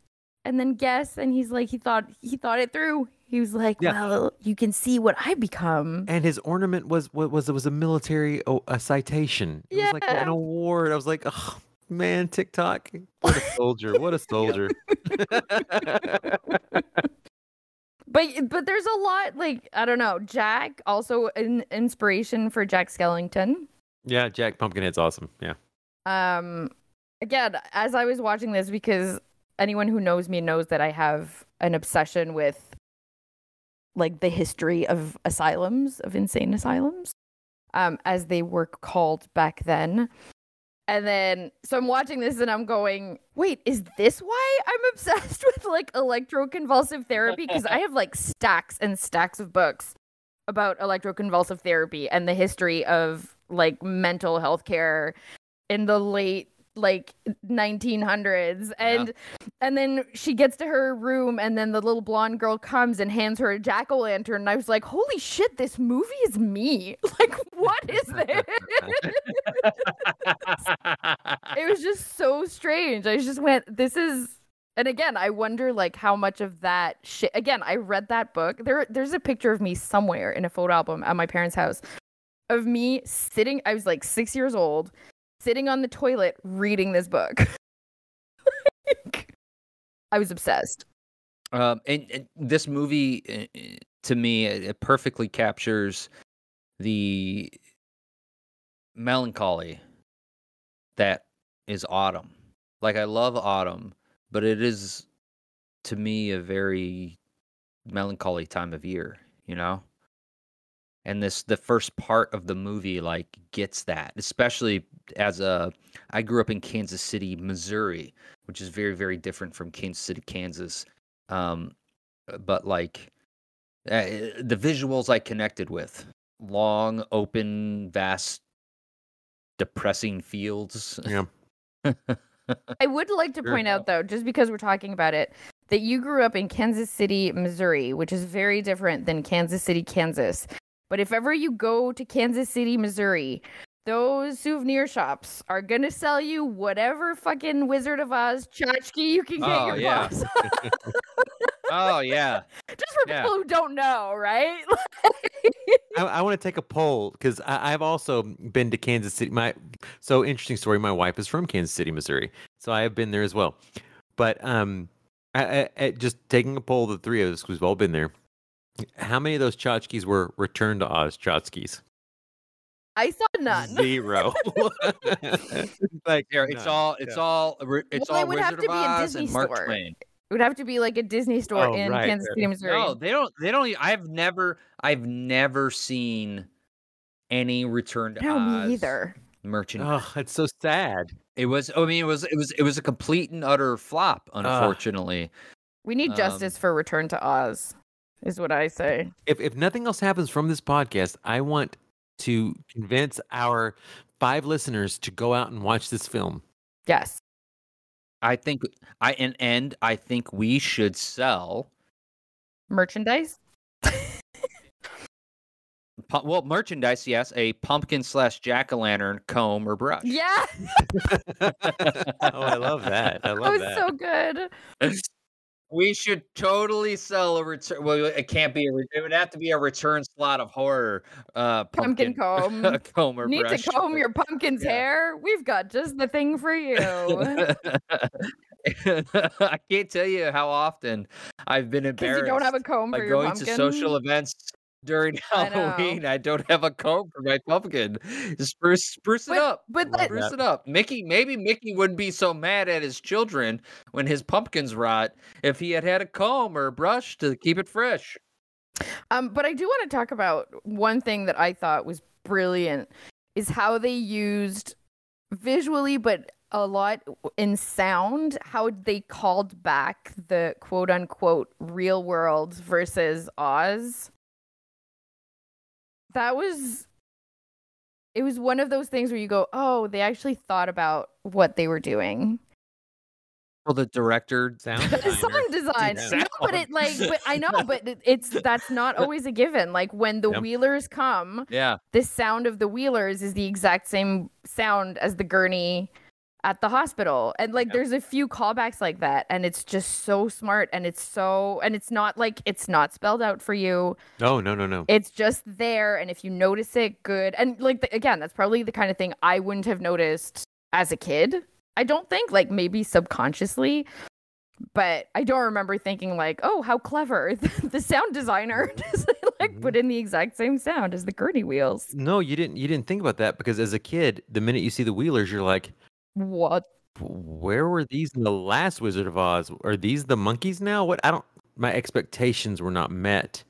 And then guess and he's like he thought he thought it through. He was like,
Yeah.
"Well, you can see what I become."
and his ornament was what was it was a military oh, a citation. It was like an award. I was like, oh man, Tik-Tok, what a soldier, what a soldier.
But but there's a lot like I don't know. Jack also an inspiration for Jack Skellington.
yeah, Jack Pumpkinhead's awesome. Yeah,
Um again, as I was watching this because anyone who knows me knows that I have an obsession with like the history of asylums, of insane asylums, um, as they were called back then. And then, so I'm watching this and I'm going, wait, is this why I'm obsessed with like electroconvulsive therapy? Because I have like stacks and stacks of books about electroconvulsive therapy and the history of like mental health care in the late like 1900s and and then she gets to her room and then the little blonde girl comes and hands her a jack-o'-lantern and i was like holy shit this movie is me. Like what is this? It was just so strange. I just went this is and again i wonder like how much of that shit again i read that book. There there's a picture of me somewhere in a photo album at my parents house of me sitting i was like six years old sitting on the toilet reading this book Like, i was obsessed
Um, and, and this movie, uh, uh, to me, it, it perfectly captures the melancholy that is autumn. Like I love autumn, but it is to me a very melancholy time of year. You know. And this, the first part of the movie, like gets that, especially as a, I grew up in Kansas City, Missouri, which is very, very different from Kansas City, Kansas um but like uh, the visuals i connected with long open vast depressing fields
yeah.
I would like to
Sure.
point out, though, just because we're talking about it, that you grew up in Kansas City, Missouri, which is very different than Kansas City, Kansas. But if ever you go to Kansas City, Missouri, those souvenir shops are going to sell you whatever fucking Wizard of Oz tchotchke you can get
Oh,
your
yeah.
claws
Oh yeah.
Just for
Yeah.
people who don't know, right?
I, I want to take a poll because I've also been to Kansas City. My so interesting story. My wife is from Kansas City, Missouri, so I have been there as well. But um, I, I, I- just taking a poll, of the three of us, because we've all been there. How many of those tchotchkes were returned to Oz tchotchkes?
I saw none.
Zero. like
There, it's
none.
all it's
Yeah.
all it's
Well, it
all
would have to
of
be a Disney
and Mark
store.
Twain.
It would have to be like a Disney store
Oh,
in
right,
Kansas
right.
City, Missouri.
No, they don't. They don't. I've never. I've never seen any Return to
no,
Oz
me either.
merchandise.
Oh, it's so sad.
It was. I mean, it was. It was. It was a complete and utter flop. Unfortunately,
We need
Um,
justice for Return to Oz, is what I say.
If if nothing else happens from this podcast, I want to convince our five listeners to go out and watch this film.
Yes.
I think I and and I think we should sell.
Merchandise?
pu- Well, merchandise, yes, a pumpkin slash jack o' lantern comb or brush.
Yeah.
oh, I love that. I love
That
love
was
that.
so good.
We should totally sell a return. Well, it can't be a. Re- it would have to be a return slot of horror. Uh,
Pumpkin
pumpkin,
comb.
comb or
Need
brush.
to comb your pumpkin's
Yeah.
hair? We've got just the thing for you.
I can't tell you how often I've been
Because
embarrassed
you don't have a comb
by
for your
going
pumpkin.
to social events during
I.
Halloween. I, don't have a comb for my pumpkin. Spruce, spruce it
But-
up.
but that,
Spruce it up. Mickey, maybe Mickey wouldn't be so mad at his children when his pumpkins rot if he had had a comb or a brush to keep it fresh.
Um, but I do want to talk about one thing that I thought was brilliant is how they used visually, but a lot in sound, how they called back the quote unquote real world versus Oz. That was it was one of those things where you go, oh, they actually thought about what they were doing.
Well, the director
Sound
The
designer.
song design. No, but it like, but I know, but it's that's not always a given. Like when the
Yep.
Wheelers come,
Yeah.
the sound of the Wheelers is the exact same sound as the gurney at the hospital. And like
Yep.
there's a few callbacks like that and it's just so smart and it's so and it's not like it's not spelled out for you.
no no no no.
It's just there and if you notice it, good. And like the, again, that's probably the kind of thing I wouldn't have noticed as a kid. I don't think like maybe subconsciously but I don't remember thinking like, "Oh, how clever! the sound designer just like
Mhm.
put in the exact same sound as the gurney wheels."
No, you didn't. You didn't think about that because as a kid, the minute you see the Wheelers, you're like,
What?
"Where were these in the last Wizard of Oz? Are these the monkeys now?" What? I don't. My expectations were not met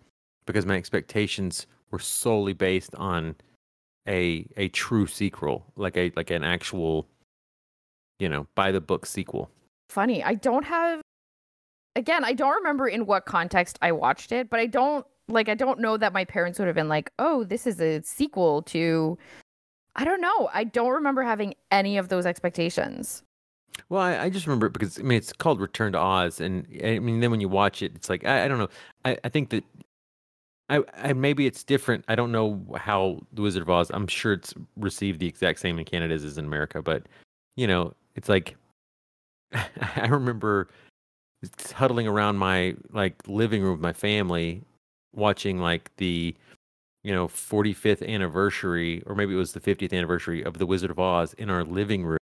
because my expectations were solely based on a a true sequel, like a like an actual, you know, by the book sequel.
Funny. I don't have. Again, I don't remember in what context I watched it, but I don't like. I don't know that my parents would have been like, "Oh, this is a sequel to." I don't know. I don't remember having any of those expectations.
Well, I, I just remember it because I mean it's called Return to Oz, and I mean then when you watch it, it's like I, I don't know. I, I think that I, I maybe it's different. I don't know how the Wizard of Oz. I'm sure it's received the exact same in Canada as in America, but you know, it's like I remember huddling around my like living room with my family, watching like the you know 45th anniversary, or maybe it was the 50th anniversary of the Wizard of Oz in our living room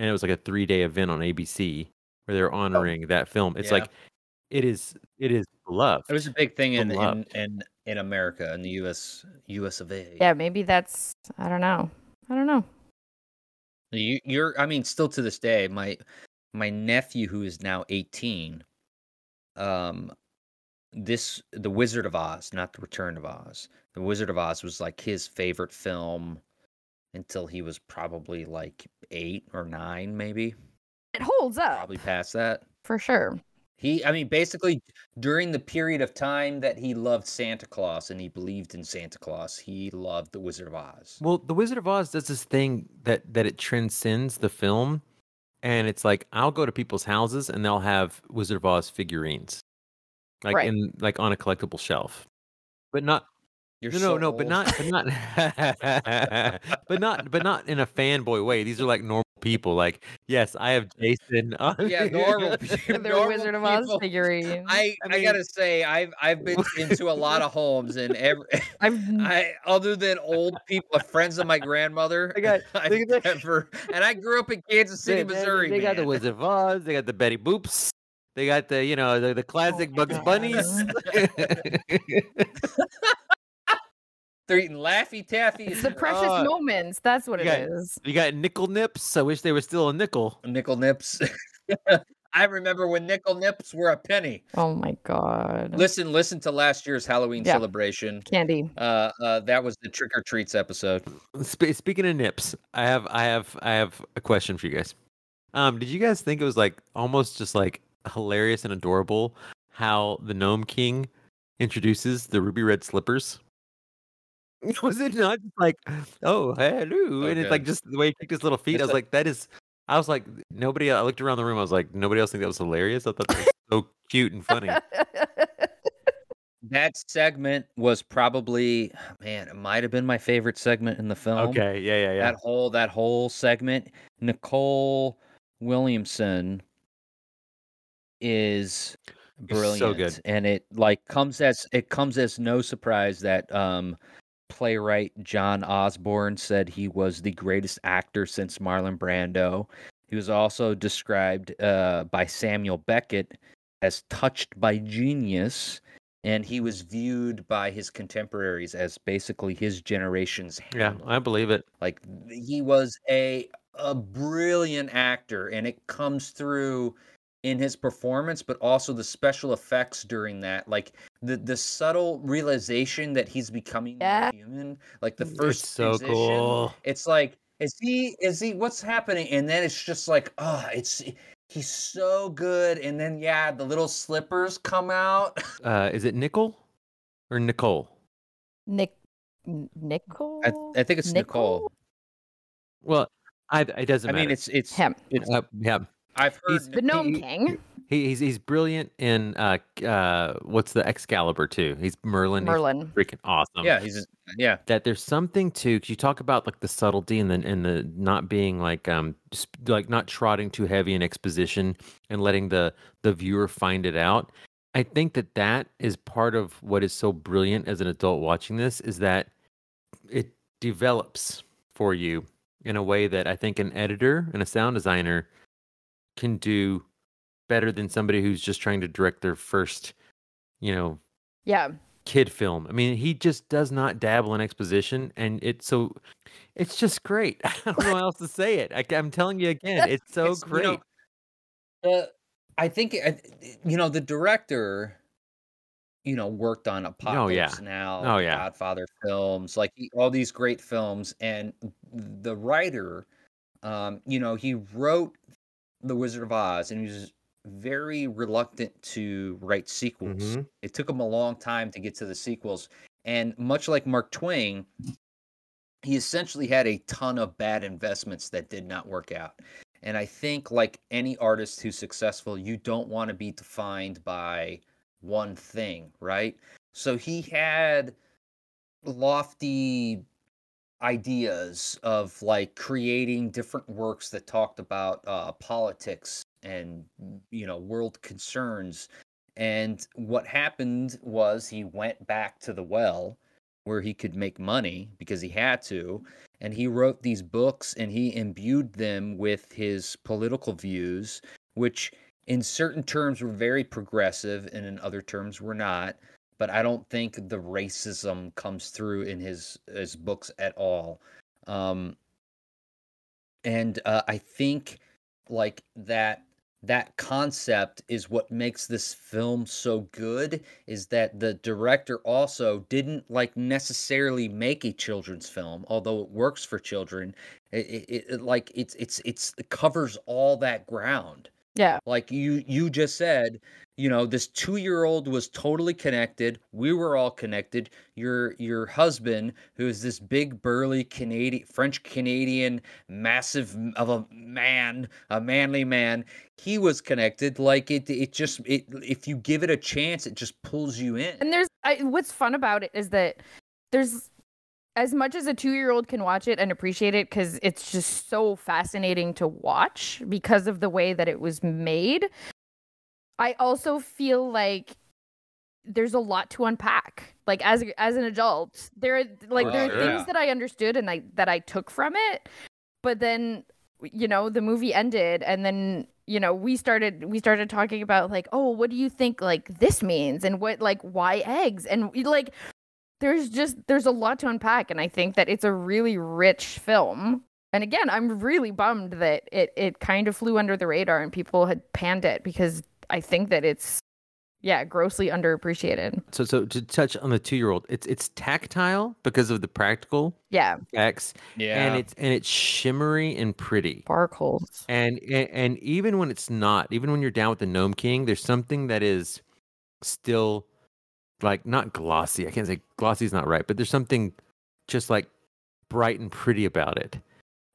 and it was like a three day event on ABC where they're honoring that film. It's
Yeah.
like it is it is beloved.
It was a big thing in in, in in America in the U.S. U.S. of A.
Yeah, maybe that's. I don't know. I don't know.
You, you're. I mean, still to this day, my my nephew who is now 18. Um, this the Wizard of Oz, not the Return of Oz. The Wizard of Oz was like his favorite film until he was probably like eight or nine, maybe.
It holds up
Probably past that.
for sure.
He, I mean, basically during the period of time that he loved Santa Claus and he believed in Santa Claus, he loved the Wizard of Oz.
Well, the Wizard of Oz does this thing that that it transcends the film, and it's like I'll go to people's houses and they'll have Wizard of Oz figurines, like
Right.
in like on a collectible shelf, but not
You're
no,
so
no, no, but not, but not, but not, but not in a fanboy way. These are like normal people. Like, yes, I have Jason. on-
yeah, normal people.
Their
normal
Wizard of Oz figurines.
I,
I
I, gotta say, I've I've been into a lot of homes, and every
I've
I other than old people, uh, friends of my grandmother,
They got-
I've
they got-
never, and I grew up in Kansas City,
They- they-
Missouri.
They, got the. Wizard of Oz. They got the Betty Boops. They got the, you know, the, the classic
my
Bugs
God.
Bunnies.
They're eating Laffy Taffy.
it's the precious
Uh,
moments. That's what it
you got-
is.
you got nickel nips. I wish they were still a nickel.
nickel nips. I remember when nickel nips were a penny.
Oh my god.
Listen, listen to last year's Halloween
Yeah.
celebration.
Candy.
Uh, uh, that was the trick or treats episode.
Sp- speaking of nips, I have, I have, I have a question for you guys. Um, did you guys think it was like almost just like hilarious and adorable how the Gnome King introduces the ruby red slippers? Was it not just like, oh, hello, and it's like just the way he kicked his little feet?
It's
I was
a-
like, that is. I was like, nobody. I looked around the room. I was like, nobody else think that was hilarious. I thought that was so cute and funny.
That segment was probably, man, it might have been my favorite segment in the film.
Okay, yeah, yeah, yeah.
That whole that whole segment, Nicole Williamson is
It's so
brilliant,
good.
and it like comes as it comes as no surprise that um playwright John Osborne said he was the greatest actor since Marlon Brando. He was also described uh, by Samuel Beckett as touched by genius, and he was viewed by his contemporaries as basically his generation's
Yeah, I believe it.
Like he was a a brilliant actor, and it comes through in his performance, but also the special effects during that. Like the the subtle realization that he's becoming
Yeah.
human. Like the
It's
first
so
transition,
cool.
It's like is he is he what's happening? And then it's just like oh, it's he's so good. And then yeah, the little slippers come out.
Uh, is it Nickel or Nicole?
Nick N- Nicole?
I, I think it's Nicole.
Well, I, it doesn't matter.
I
matter.
mean, it's it's
him.
it's
Uh, yeah,
I've heard
he's-
The Gnome
he-
King.
he, he's he's brilliant in uh uh what's the Excalibur too. He's Merlin. He's
Merlin.
freaking awesome.
yeah, he's yeah.
that there's something to because you talk about like the subtlety and the and the not being like um just like not trotting too heavy in exposition and letting the the viewer find it out. I think that that is part of what is so brilliant as an adult watching this is that it develops for you in a way that I think an editor and a sound designer can do better than somebody who's just trying to direct their first, you know,
Yeah.
kid film. I mean, he just does not dabble in exposition, and it's so it's just great. I don't know how else to say it. I, am telling you again, it's so
It's, you
great.
know, Uh, I think you know the director. You know, worked on Apocalypse
yeah.
Now,
Oh,
the
yeah.
Godfather films, like he- all these great films, and the writer, um, you know, he wrote The Wizard of Oz, and he was very reluctant to write sequels.
Mhm.
It took him a long time to get to the sequels, and much like Mark Twain, he essentially had a ton of bad investments that did not work out. And I think, like any artist who's successful, you don't want to be defined by one thing, right? So he had lofty ideas of like creating different works that talked about uh, politics and you know world concerns. And what happened was he went back to the well where he could make money because he had to and he wrote these books and he imbued them with his political views which in certain terms were very progressive and in other terms were not but i don't think the racism comes through in his his books at all. Um and uh, i think like that that concept is what makes this film so good is that the director also didn't like necessarily make a children's film although it works for children. It, it, it like it's it's it's it covers all that ground
Yeah.
like you you just said you know this 2-year-old was totally connected we were all connected your your husband who is this big burly canadian french canadian massive of a man a manly man he was connected like it it just it if you give it a chance it just pulls you in
And there's I, what's fun about it is that there's as much as a two year old can watch it and appreciate it because it's just so fascinating to watch because of the way that it was made. I also feel like there's a lot to unpack. Like as as an adult, there are like there are
sure.
things that I understood and I that I took from it, but then you know the movie ended and then you know we started we started talking about like oh what do you think like this means and what like why eggs and like there's just there's a lot to unpack and i think that it's a really rich film and again i'm really bummed that it it kind of flew under the radar and people had panned it because i think that it's yeah grossly underappreciated
So, so to touch on the two-year-old, it's it's tactile because of the practical
yeah
effects,
Yeah.
and it's and it's shimmery and pretty.
sparkles
And, and and even when it's not, even when you're down with the Gnome King, there's something that is still like not glossy. I can't say glossy is not right, but there's something just like bright and pretty about it.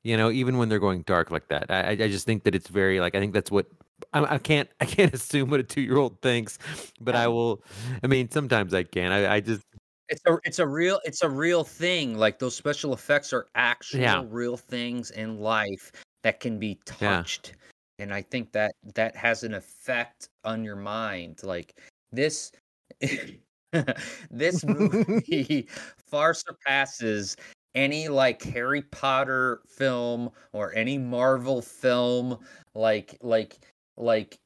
You know, even when they're going dark like that, I I just think that it's very like I think that's what I, I can't I can't assume what a two year old thinks, but I
um,
will. I mean, sometimes I can. I I just
It's a it's a real it's a real thing. Like those special effects are actual real things in life that can be
Yeah.
touched. And I think that that has an effect on your mind. Like this this movie far surpasses any like Harry Potter film or any Marvel film like like like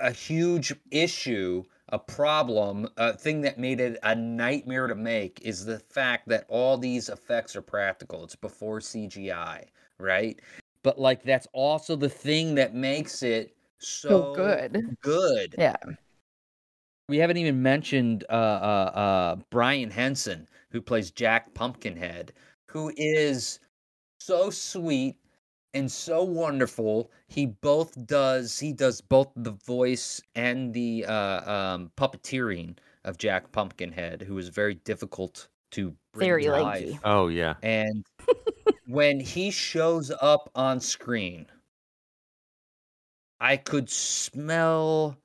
a huge issue a problem a thing that made it a nightmare to make is the fact that all these effects are practical. It's before cgi right? But like that's also the thing that makes it so,
so good.
good.
Yeah
we haven't even mentioned uh, uh, uh, Brian Henson, who plays Jack Pumpkinhead, who is so sweet and so wonderful. He both does he does both the voice and the uh, um, puppeteering of Jack Pumpkinhead, who is very difficult to bring
Very
to
lanky.
life.
oh yeah.
And when he shows up on screen, I could smell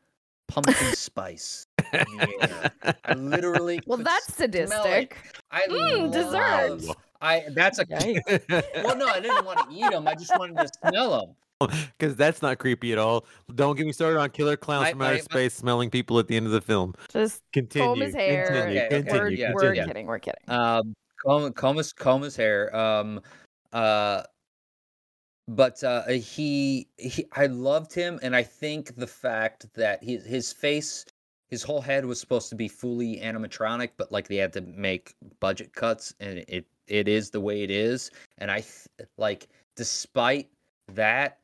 pumpkin spice. in the air. I literally.
well that's sadistic
I
Mm,
love-
desserts.
I that's a. Well, no, I didn't want to eat them. I just wanted to smell them.
Because that's not creepy at all. Don't get me started on killer clowns
My-
from outer
my- my-
space smelling people at the end of the film.
just
Continue.
comb his hair
Continue.
Okay, okay,
continue.
we're,
yeah,
we're
continue.
kidding we're kidding
Um, comb, comb his comb his hair. Um, uh, but uh, he he I loved him, and I think the fact that his his face, his whole head was supposed to be fully animatronic, but like they had to make budget cuts, and it it is the way it is. And I like, despite that,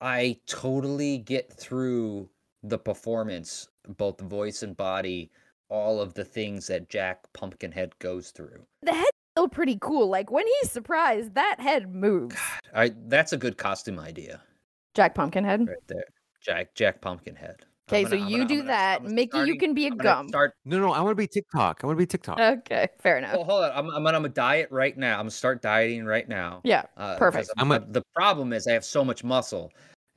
I totally get through the performance, both voice and body, all of the things that Jack Pumpkinhead goes through.
the head's still pretty cool like when he's surprised that head moves
I that's a good costume idea
jack pumpkinhead
right there. Jack Jack Pumpkinhead.
Okay, so
gonna-
you
gonna-
do
gonna-
that.
I'm
Mickey, you can be a
I'm
gum.
Start.
No, no, I want to be Tik-Tok. I want to be Tik-Tok.
Okay, fair enough.
Well, hold on. I'm, I'm on a diet right now. I'm gonna start dieting right now.
yeah,
Uh, 'cause
perfect.
I'm a-
but the problem is I have so much muscle,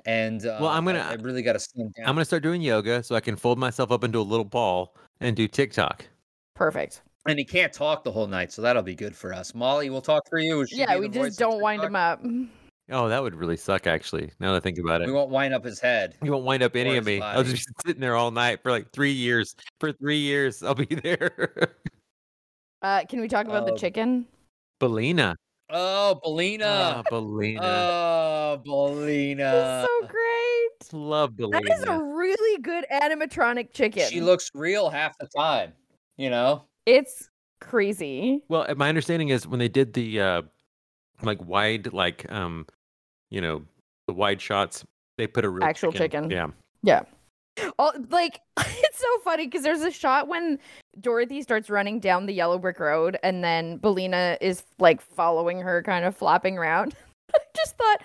and uh,
Well, I'm gonna-
I, really got to slim down.
I'm gonna start doing yoga so I can fold myself up into a little ball and do Tik-Tok.
Perfect.
And he can't talk the whole night, so that'll be good for us. Molly, we'll talk for you. She'll
Yeah, we just don't wind him up.
Oh, that would really suck. Actually, now that I think about it,
We won't wind up his head.
you won't wind up any of
his
me. I'll just be sitting there all night for like three years. For three years, I'll be there.
Uh, can we talk about the
Um,
chicken?
Billina.
Oh, Billina.
Ah, Billina.
oh, Billina.
It's so great.
Love Billina.
That is a really good animatronic chicken.
She looks real half the time. You know.
It's crazy.
Well, uh, my understanding is when they did the uh like wide like um you know, the wide shots, they put a real
Actual chicken.
Yeah.
Yeah. Oh, like it's so funny because there's a shot when Dorothy starts running down the yellow brick road, and then Billina is like following her, kind of flopping around. I just thought,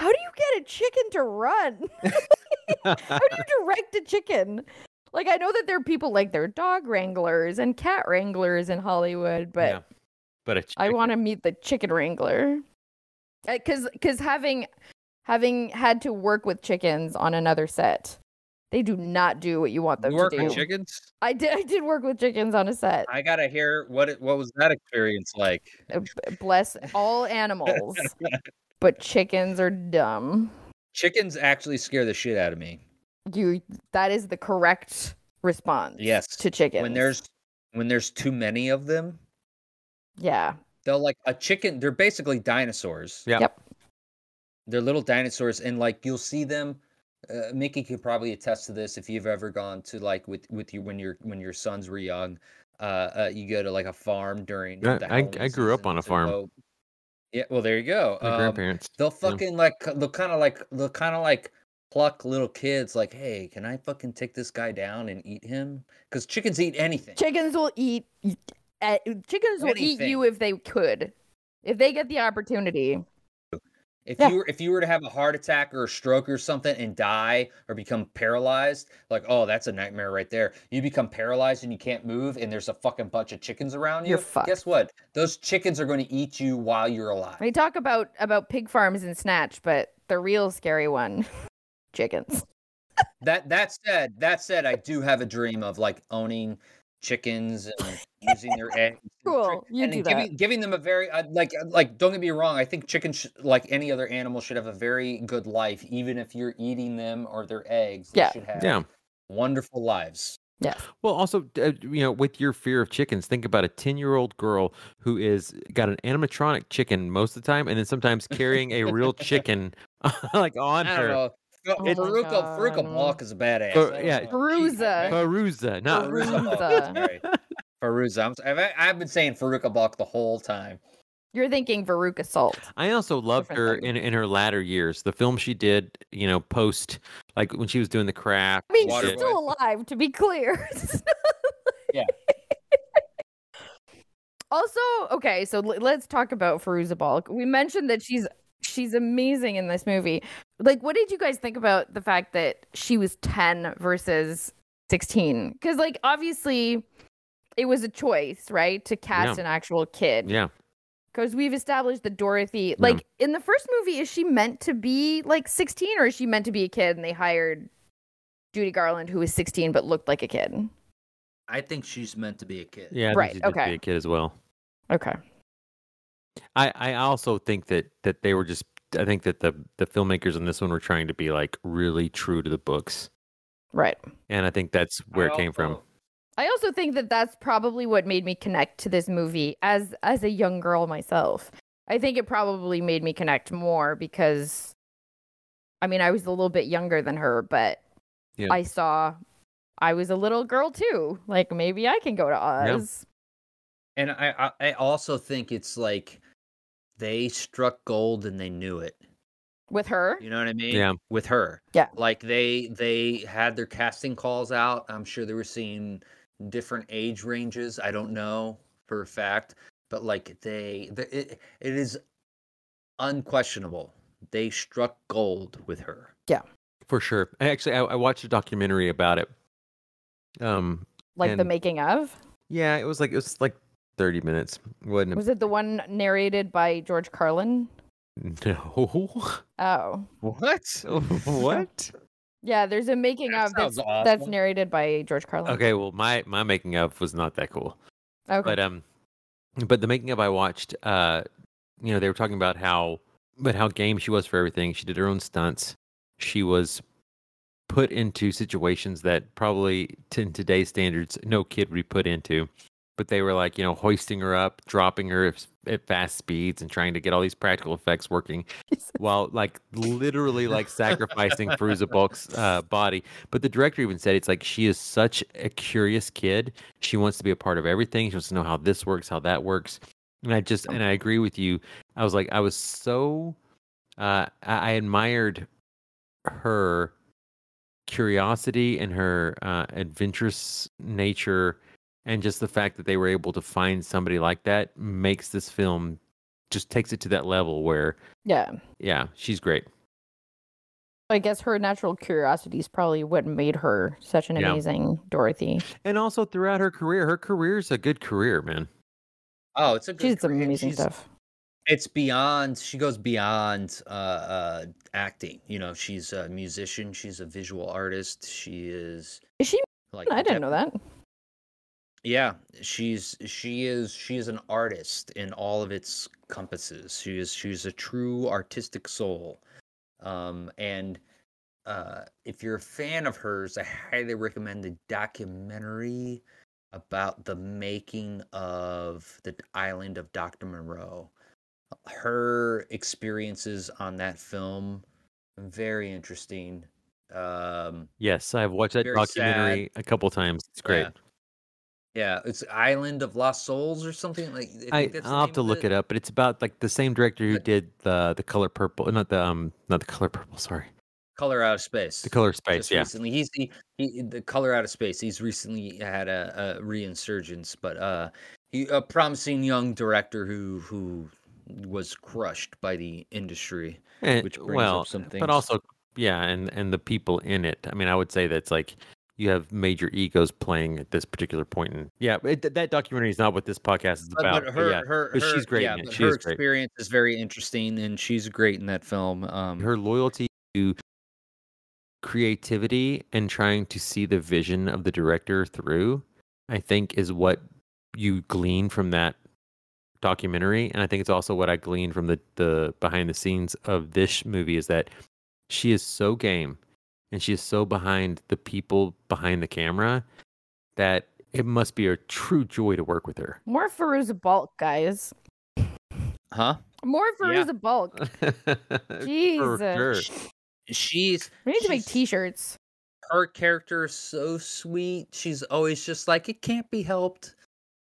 how do you get a chicken to run? how do you direct a chicken? Like I know that there are people like they're dog wranglers and cat wranglers in Hollywood, but
Yeah. But a
I
chicken-
want to meet the chicken wrangler. Because because having having had to work with chickens on another set, They do not do what you want them
You work
to do.
with chickens?
I did. I did work with chickens on a set.
I gotta hear what it, what was that experience like?
Uh, Bless all animals, but chickens are dumb.
Chickens actually scare the shit out of me.
You. That is the correct response.
Yes.
To chickens.
When there's when there's too many of them,
Yeah.
they'll like a chicken. They're basically dinosaurs.
Yeah.
Yep.
They're little dinosaurs, and like you'll see them. Uh, Mickey could probably attest to this if you've ever gone to like with with you when your when your sons were young. Uh, uh you go to like a farm during.
Yeah,
the
I- I grew up on a farm.
go- Yeah, well, there you go.
My
Um,
grandparents.
They'll
Yeah.
fucking like they'll kind of like they'll kind of like pluck little kids like, hey, can I fucking take this guy down and eat him? Because chickens eat anything.
Chickens will eat. Uh, chickens will eat you if they could, if they get the opportunity.
If
Yeah.
you were if you were to have a heart attack or a stroke or something and die or become paralyzed, like oh that's a nightmare right there. You become paralyzed and you can't move, and there's a fucking bunch of chickens around you.
You're fucked.
Guess what? Those chickens are going to eat you while you're alive.
We talk about about pig farms and snatch, but the real scary one, chickens.
That that said, that said, I do have a dream of like owning chickens and using their eggs.
Cool,
trick-
you
and
do
then
that.
giving, giving them a very uh, like uh, like. Don't get me wrong. I think chickens, sh- like any other animal, should have a very good life, even if you're eating them or their eggs. They
Yeah.
should have
Yeah.
wonderful lives.
Yes.
Well, also, uh, you know, with your fear of chickens, think about a ten-year-old girl who is got an animatronic chicken most of the time, and then sometimes carrying a real chicken like on
I don't
her.
know. Fa-
Oh my
Faruka
God,
Faruka. Balk is a badass.
Fa- yeah.
know.
Fairuza. Not
Fairuza
Fairuza.
sorry. Fairuza. I'm, s- I've, I've been saying Faruka Balk the whole time.
You're thinking Veruca Salt.
I also loved
Different
her
thing.
in in her latter years. The film she did, you know, post like when she was doing the craft.
I mean,
and
she's
shit.
Waterboy.
still alive, to be clear.
Yeah.
Also, okay, so l- let's talk about Fairuza Balk. We mentioned that she's she's amazing in this movie. Like, what did you guys think about the fact that she was ten versus sixteen? Because, like, obviously, it was a choice, right, to cast
Yeah.
an actual kid.
Yeah,
Because we've established that Dorothy, like in the first movie, is she meant to be like 16 or is she meant to be a kid and they hired Judy Garland, who was 16 but looked like a kid?
I think she's meant to be a kid.
yeah, I think
Right,
she did
okay.
be a kid as well.
Okay.
I I also think that that they were just. I think that the the filmmakers on this one were trying to be like really true to the books,
Right.
and I think that's where
I
it came from.
I also think that that's probably what made me connect to this movie as as a young girl myself. I think it probably made me connect more because I mean, I was a little bit younger than her, but
Yeah.
I saw I was a little girl too. Like maybe I can go to Oz.
And I, I I also think it's like they struck gold and they knew it.
With her?
You know what I mean?
Yeah.
With her.
Yeah.
Like they they had their casting calls out. I'm sure they were seeing different age ranges. I don't know for a fact, but like they, the, it, it is unquestionable. They struck gold with her.
Yeah for sure. I Actually, I, I watched a documentary about it. Um.
Like the making of?
Yeah, it was like it was like thirty minutes. Wasn't
Was it the one narrated by George Carlin?
No.
Oh.
What?
what?
Yeah, there's a making
That
of that's,
sounds
that's narrated by George Carlin.
Okay. Well, my my making of was not that cool.
Okay.
but um but the making of i watched uh you know they were talking about how but how game she was for everything she did her own stunts she was put into situations that probably to in today's standards no kid would be put into but they were like you know hoisting her up dropping her at, at fast speeds and trying to get all these practical effects working while like literally like sacrificing Fairuza Balk's uh, body. But the director even said it's like she is such a curious kid. She wants to be a part of everything. She wants to know how this works, how that works. And I just and I agree with you. I was like I was so uh, I, I admired her curiosity and her uh, adventurous nature and just the fact that they were able to find somebody like that makes this film just takes it to that level where
yeah.
yeah she's great
I guess her natural curiosity is probably what made her such an
Yeah.
amazing Dorothy.
and also throughout her career her career's a good career man
Oh, it's a good
She did some
career,
amazing
she's-
stuff.
it's beyond she goes beyond uh, uh acting you know she's a musician she's a visual artist she is
Is she?
like
I didn't know that.
Yeah she's she is she is an artist in all of its compasses she is she's a true artistic soul um and uh if you're a fan of hers i highly recommend the documentary about the making of the island of dr moreau her experiences on that film very interesting um
Yes, I've watched that documentary a couple times. It's great.
Yeah. Yeah it's island of lost souls or something like i,
I,
think that's the
I'll have to look it up, but it's about like the same director who did the the color purple, not the um, not the color purple. Sorry,
color out of space
the color space.
just
Yeah,
recently he's he, he the color out of space he's recently had a, a reinsurgence but uh he a promising young director who who was crushed by the industry
and,
which brings
well,
up some things.
but also yeah, and and the people in it. I mean, I would say that's like you have major egos playing at this particular point. And yeah, it, that documentary is not what this podcast is about.
but
but
her
yeah,
her,
but she's great
yeah,
in it. She
her
is great.
experience is very interesting and she's great in that film um
her loyalty to creativity and trying to see the vision of the director through i think is what you glean from that documentary and i think it's also what i gleaned from the the behind the scenes of this movie is that she is so game and she is so behind the people behind the camera that it must be a true joy to work with her
More Fairuza Balk, guys.
huh
More
Yeah.
Fairuza Balk.
For
Jesus.
sure.
she's
We need to make T-shirts.
her character is so sweet. She's always just like it can't be helped.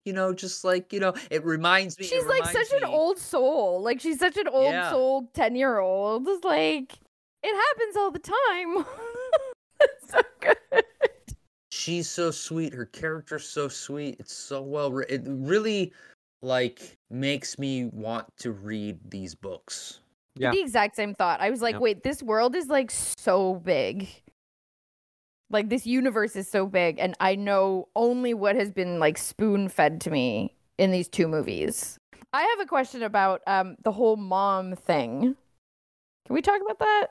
You know, just like, you know, it reminds me it
She's like
reminds
such an old soul. Like she's such an old
Yeah.
soul ten year old. It's like it happens all the time. it's so good.
She's so sweet. Her character's so sweet. It's so well written. It really like makes me want to read these books.
Yeah.
The exact same thought. I was like,
Yep.
wait, this world is like so big. Like this universe is so big, and I know only what has been like spoon fed to me in these two movies. I have a question about um the whole mom thing. Can we talk about that?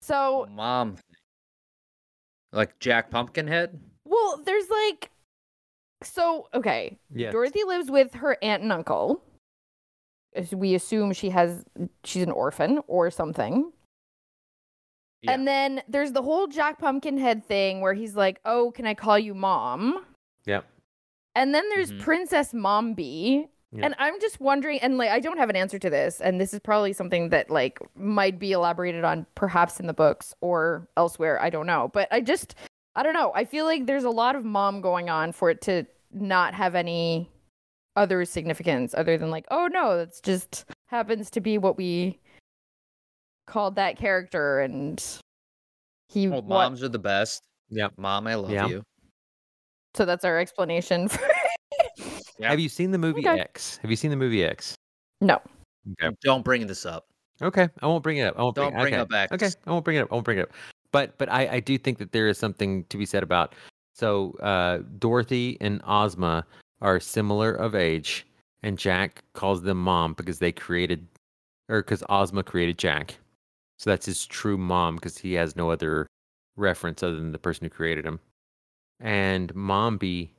So
Mom like Jack Pumpkinhead?
Well, there's like so okay.
Yes.
Dorothy lives with her aunt and uncle. We assume she has she's an orphan or something.
Yeah.
And then there's the whole Jack Pumpkinhead thing where he's like, "Oh, can I call you mom?"
Yep.
And then there's
Mhm.
Princess Mombi.
Yeah.
And I'm just wondering, and like, I don't have an answer to this, and this is probably something that like might be elaborated on perhaps in the books or elsewhere. I don't know. But I just, I don't know. I feel like there's a lot of mom going on for it to not have any other significance other than like, oh no, that's just happens to be what we called that character, and he.
Well,
what-
moms are the best.
Yeah.
Mom, I love
Yeah.
you.
So that's our explanation for.
Yeah.
Have you seen the movie
Okay.
X? Have you seen the movie X?
no.
Okay.
Don't bring this up.
Okay. I won't bring it up. I won't
Don't
bring,
bring
okay.
up X.
Okay. I won't bring it up. I won't bring it up. But but I, I do think that there is something to be said about so uh, Dorothy and Ozma are similar of age, and Jack calls them mom because they created or because Ozma created Jack. So that's his true mom because he has no other reference other than the person who created him. And Mombi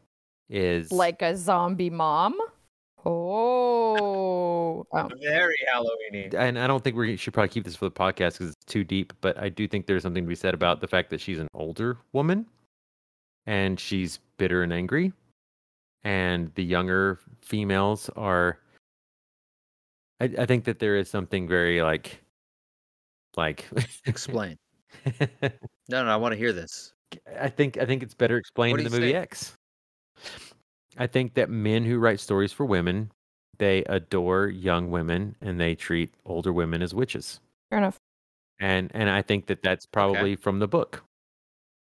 is
like a zombie mom. Oh, oh.
Very Halloweeny.
and I don't think we should probably keep this for the podcast because it's too deep. But I do think there's something to be said about the fact that she's an older woman, and she's bitter and angry, and the younger females are. I, I think that there is something very like, like.
Explain. No, no, I want to hear this.
I think I think it's better explained in the movie
say?
X. I think that men who write stories for women, they adore young women and they treat older women as witches.
fair enough.
and and I think that that's probably from the book.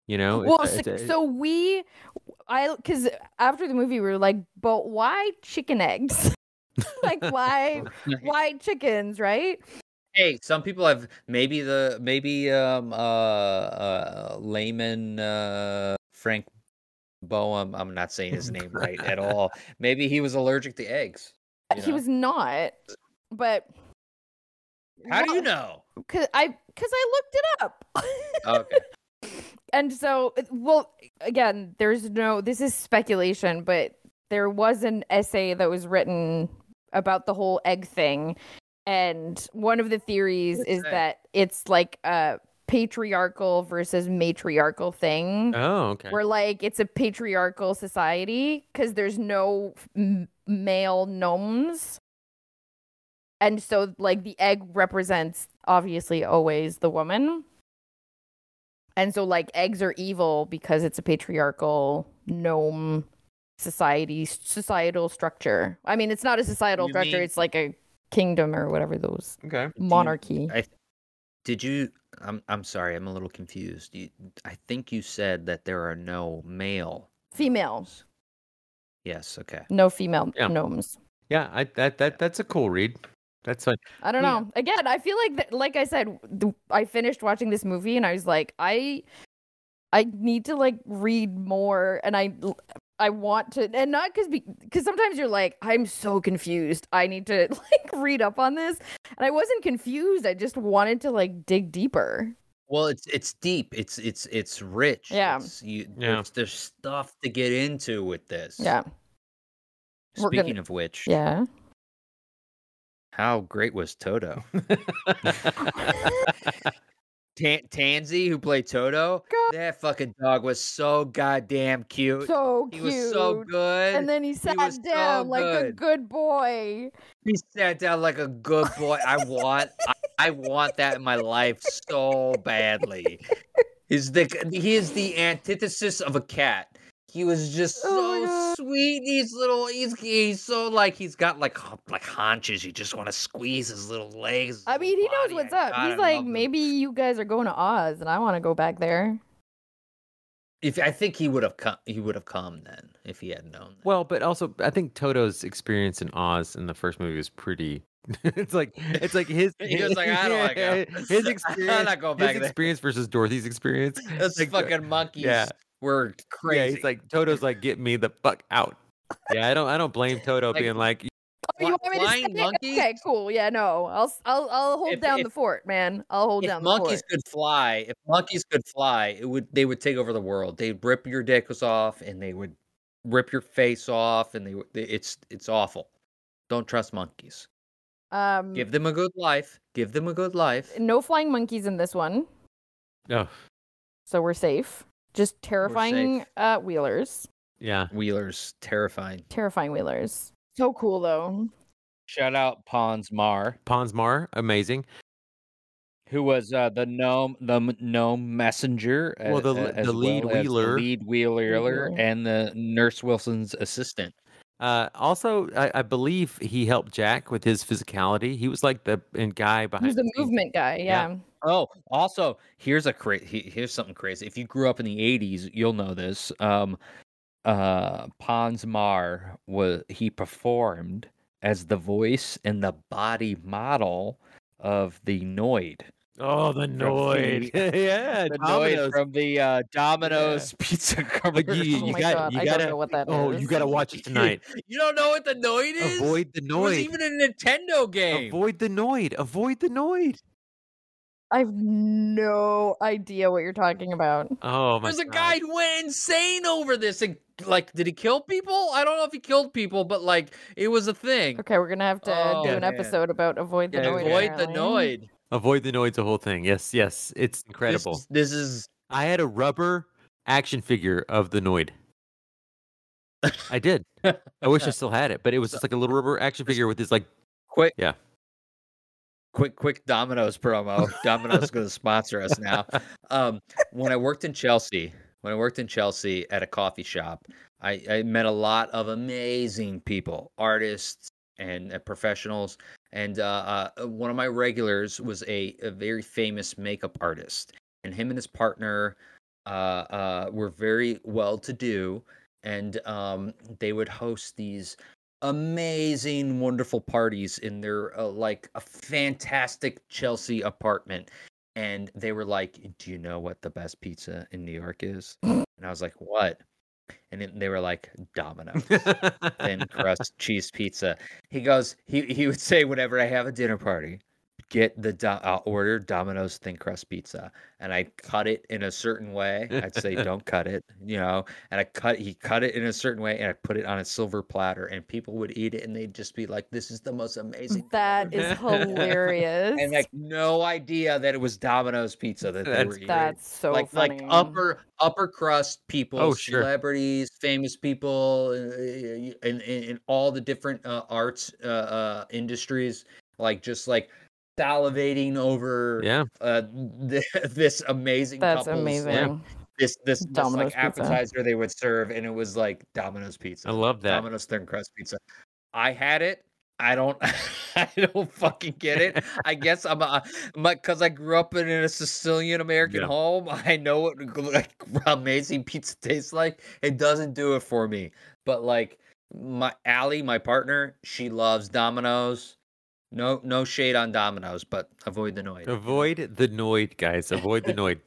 You know,
Well,
It's-
so,
it's-
so we, I, because after the movie, we were like, but why chicken eggs? like, why, why chickens, right?
Hey, some people have maybe the maybe um uh uh Lyman uh Frank Boehm. I'm not saying his name right at all. Maybe he was allergic to eggs. Uh, you
He
know?
was not. but
How do you know?
Cause I because I looked it up.
Okay.
and so well again there's no this is speculation but there was an essay that was written about the whole egg thing and one of the theories
What's
is
that?
that it's like a patriarchal versus matriarchal thing.
Oh, okay.
where like it's a patriarchal society because there's no m- male gnomes. And so like the egg represents obviously always the woman. And so like eggs are evil because it's a patriarchal gnome society societal structure. I mean it's not a societal
You
structure
mean-
it's like a kingdom or whatever those
okay.
monarchy.
I did you? I'm I'm sorry. I'm a little confused. You, I think you said that there are no male.
female
gnomes. Yes. Okay.
no female
Yeah.
gnomes
Yeah, I that that that's a cool read. That's fine.
I don't
Yeah.
know. Again, I feel like that, like I said, the, I finished watching this movie and I was like, I I need to like read more and I I want to and not cuz cuz sometimes you're like I'm so confused. I need to like read up on this. And I wasn't confused. I just wanted to like dig deeper.
Well, it's it's deep. It's it's it's rich.
Yeah.
It's, you,
Yeah.
There's, there's stuff to get into with this.
Yeah. We're gonna-
Speaking of which,
Yeah.
how great was Toto? Tan- Tansy, who played Toto,
God.
that fucking dog was so goddamn cute.
So cute.
he was so good.
and then he sat
so
down like a
good.
boy.
he sat down like a good boy. I want, I, I want that in my life so badly. He's the he is the antithesis of a cat. He was just so
Oh.
Sweet. He's little. He's he's so like he's got like like haunches. You just want to squeeze his little legs.
I mean, he
little
knows what's up.
God,
He's like,
love him.
maybe you guys are going to Oz and I want to go back there.
If I think he would have come, he would have come then if he had known. That.
well, but also I think Toto's experience in Oz in the first movie was pretty. it's like it's like his.
He was like, "I don't wanna go.
His
I'm
experience.
not going back
his
there."
experience versus Dorothy's experience.
Those
like, uh,
fucking monkeys
yeah.
Were crazy.
Yeah, he's like Toto's like get me the fuck out. Yeah, I don't I don't blame Toto
Like,
being like
Oh, you want me to
flying
stay?
monkeys?
Okay, cool. Yeah, no, I'll s- I'll I'll hold
If-
down
if-
the fort, man. I'll hold down the
monkeys could fly, if monkeys could fly, it would they would take over the world. They'd rip your dicks off and they would rip your face off and they they- it's it's awful. Don't trust monkeys.
Um,
Give them a good life. Give them a good life.
no flying monkeys in this one,
oh
so we're safe. Just terrifying uh wheelers,
yeah.
Wheelers terrifying.
terrifying wheelers. So cool though.
Shout out Pons Maar,
Pons Maar. amazing.
who was uh, the gnome the m- gnome messenger.
Well, the
a-
le-
as
the lead
well
wheeler.
the lead wheeler,
Wheeler.
and the nurse Wilson's assistant.
Uh, also, I, I believe he helped Jack with his physicality. He was like the and guy behind
He's the
scenes.
movement guy.
Yeah.
Yeah.
Oh, also, here's a cra- here's something crazy. If you grew up in the '80s, you'll know this. Um, uh, Pons Maar was he performed as the voice and the body model of the Noid.
Oh, the Noid.
the-
yeah,
The
Domino's.
Noid from the uh, Domino's pizza
Like,
commercial.
you,
Oh
you
my
got,
God,
you
I don't
gotta.
know what that
oh,
is.
you gotta watch it tonight.
you don't know what the Noid is?
Avoid the Noid.
It was even a Nintendo game.
Avoid the Noid. Avoid the Noid.
I have no idea what you're talking about.
Oh my
There's a
God.
guy who went insane over this. And, like, did he kill people? I don't know if he killed people, but like, it was a thing.
Okay, we're gonna have to
Oh,
do an
man.
episode about avoid the
Yeah,
noid.
Avoid the
apparently.
Noid.
Avoid the Noid's a whole thing. Yes, yes, it's incredible.
This, this is
I had a rubber action figure of the Noid. I did. I wish I still had it, but it was just like a little rubber action figure with this like
quick.
Yeah.
Quick, quick Domino's promo. Domino's going to sponsor us now. Um, when I worked in Chelsea, when I worked in Chelsea at a coffee shop, I, I met a lot of amazing people, artists and uh, professionals. And uh, uh, one of my regulars was a, a very famous makeup artist, and him and his partner uh, uh, were very well to do, and um, they would host these amazing, wonderful parties in their uh, like a fantastic Chelsea apartment. And they were like, "Do you know what the best pizza in New York is?" And I was like, "What?" and it, they were like Domino's thin crust cheese pizza. He goes, he he would say whenever I have a dinner party, get the do- I'll order Domino's thin crust pizza, and I cut it in a certain way. I'd say don't cut it, you know, and I cut he cut it in a certain way, and I put it on a silver platter, and people would eat it, and they'd just be like, "This is the most amazing." thing
That
ever."
is hilarious.
and like no idea that it was Domino's pizza that they
That's-
were eating.
That's so
like
funny.
like upper upper crust people,
Oh, sure.
celebrities, famous people, uh, in, in, in all the different uh, arts uh, uh, industries, like just like salivating over
yeah.
uh, th- this amazing.
That's amazing.
Like, this this, this
Domino's
like
pizza.
appetizer they would serve, and it was like Domino's pizza.
I love that.
Domino's thin crust pizza. I had it. I don't. I don't fucking get it. I guess I'm a, because I grew up in a Sicilian American
Yeah.
home. I know what like amazing pizza tastes like. It doesn't do it for me. But like my Allie, my partner, she loves Domino's. No, no shade on Domino's, but avoid the noise.
Avoid the noid, guys. Avoid the noid.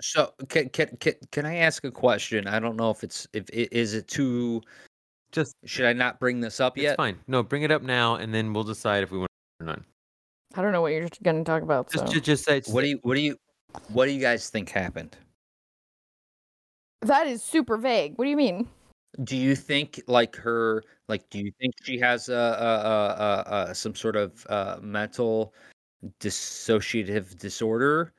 So can, can can can I ask a question? I don't know if it's if it is it too.
Just
Should I not bring this up
it's
yet?
fine. No, bring it up now, and then we'll decide if we want or not.
I don't know what you're going to talk about.
Just,
so.
just, just say.
What do you what do you what do you guys think happened?
That is super vague. What do you mean?
Do you think like her like do you think she has a, a, a, a, a some sort of uh, mental dissociative disorder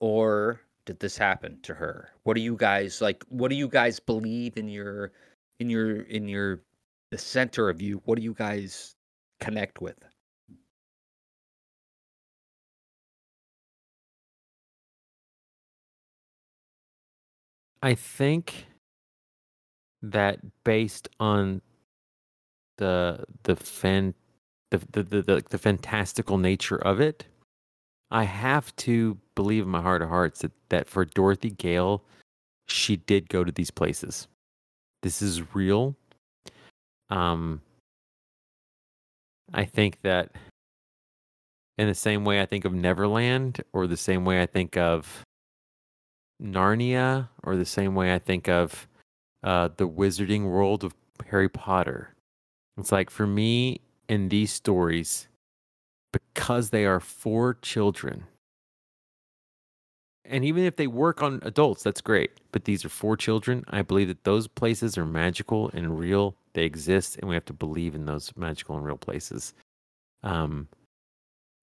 or did this happen to her? What do you guys like what do you guys believe in your in your in your the center of you? What do you guys connect with?
I think that based on the the fan the the, the the the fantastical nature of it, I have to believe in my heart of hearts that, that for Dorothy Gale, she did go to these places. This is real. Um I think that in the same way I think of Neverland or the same way I think of Narnia or the same way I think of uh, the wizarding world of Harry Potter. It's like for me in these stories, because they are for children, and even if they work on adults, that's great. But these are for children. I believe that those places are magical and real. They exist, and we have to believe in those magical and real places. Um,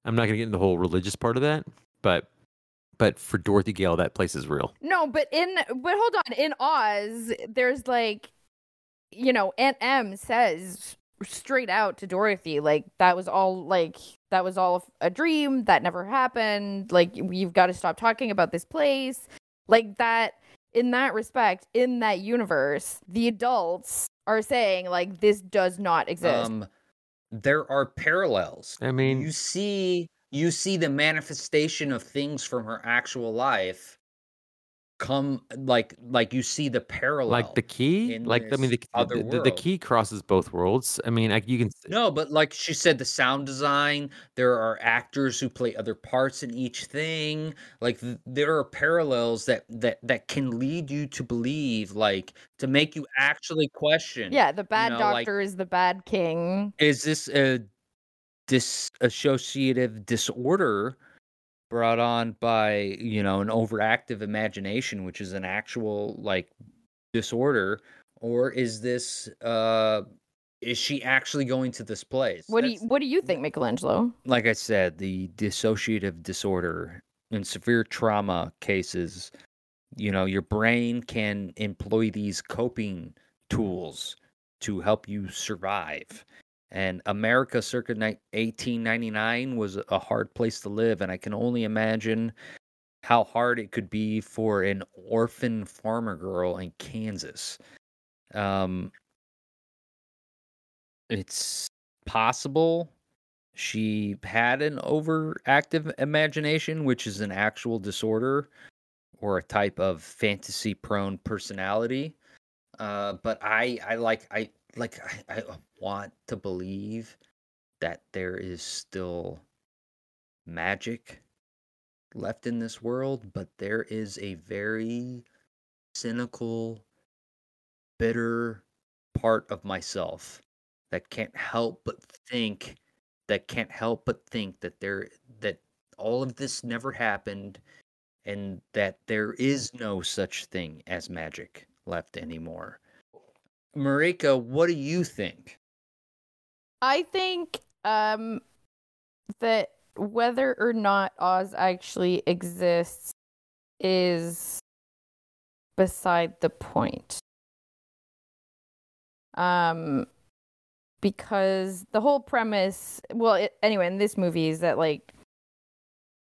I'm not going to get into the whole religious part of that, but but for Dorothy Gale, that place is real.
No, but in but hold on. In Oz, there's like, you know, Aunt Em says straight out to Dorothy, like that was all like that was all a dream that never happened. Like you've got to stop talking about this place. Like that. In that respect, in that universe, the adults are saying like this does not exist.
Um, there are parallels.
I mean,
you see, you see the manifestation of things from her actual life come like like you see the parallel.
like the key, like I mean, the,
other
the, the, the key crosses both worlds. I mean, I, you can.
No, but like she said, the sound design. There are actors who play other parts in each thing. Like th- there are parallels that that that can lead you to believe, like to make you actually question.
yeah, the bad
know, like-
doctor is the bad king.
is this a disassociative disorder brought on by you know an overactive imagination which is an actual like disorder or is this uh is she actually going to this place
What do you what do you think, Michelangelo?
like i said the dissociative disorder in severe trauma cases you know your brain can employ these coping tools to help you survive and america circa 1899 was a hard place to live and i can only imagine how hard it could be for an orphan farmer girl in kansas um it's possible she had an overactive imagination, which is an actual disorder or a type of fantasy prone personality. Uh, but I, I like, I like, I, I uh, want to believe that there is still magic left in this world, but there is a very cynical, bitter part of myself that can't help but think that can't help but think that there that all of this never happened and that there is no such thing as magic left anymore. Marika, what do you think?
I think um that whether or not Oz actually exists is beside the point. Um because the whole premise, well, it, anyway, in this movie is that like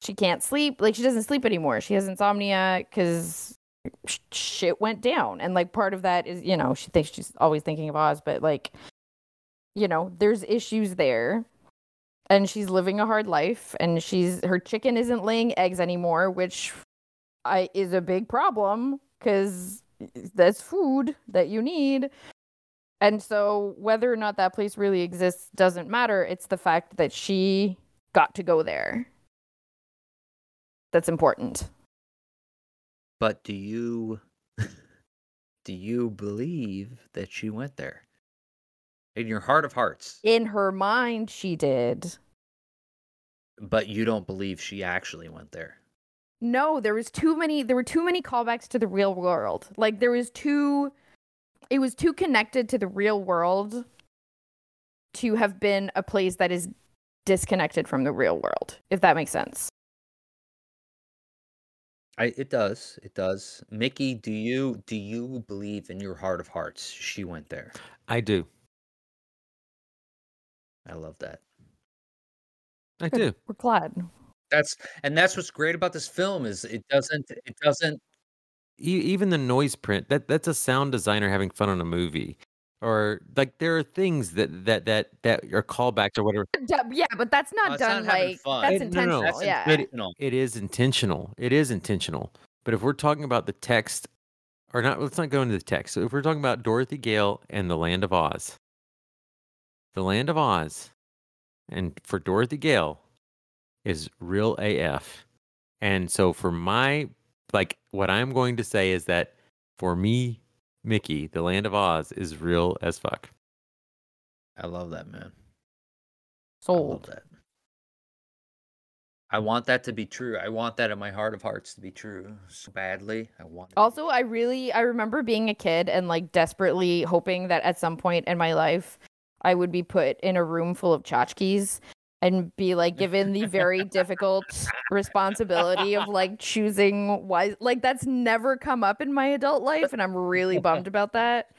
she can't sleep, like she doesn't sleep anymore. She has insomnia sh- shit went down and like part of that is, you know, she thinks she's always thinking of Oz, but like you know, there's issues there. And she's living a hard life and she's her chicken isn't laying eggs anymore, which I is a big problem cuz that's food that you need. And so whether or not that place really exists doesn't matter. It's the fact that she got to go there. That's important.
But do you do you believe that she went there? In your heart of hearts.
In her mind she did.
But you don't believe she actually went there.
No, there was too many there were too many callbacks to the real world. Like there was too it was too connected to the real world to have been a place that is disconnected from the real world, if that makes sense.
I it does. It does. Mickey, do you do you believe in your heart of hearts she went there?
I do.
I love that.
I
Good.
do.
We're glad.
That's and that's what's great about this film is it doesn't it doesn't
E- even the noise print that that's a sound designer having fun on a movie or like there are things that that that that are callbacks or whatever
Yeah, but that's not
No,
done
not
like
fun.
that's
It- no, no,
intentional.
that's
yeah.
intentional.
it is intentional it is intentional but if we're talking about the text or not let's not go into the text so if we're talking about dorothy gale and the land of oz the land of oz and for dorothy gale is real af and so for my like what i'm going to say is that for me mickey the land of oz is real as fuck
I love that man. I
Sold.
that. I want that to be true. I want that in my heart of hearts to be true so badly. I want it to be
Also, I really I remember being a kid and like desperately hoping that at some point in my life I would be put in a room full of tchotchkes and be like given the very difficult responsibility of like choosing why like that's never come up in my adult life and I'm really bummed about that.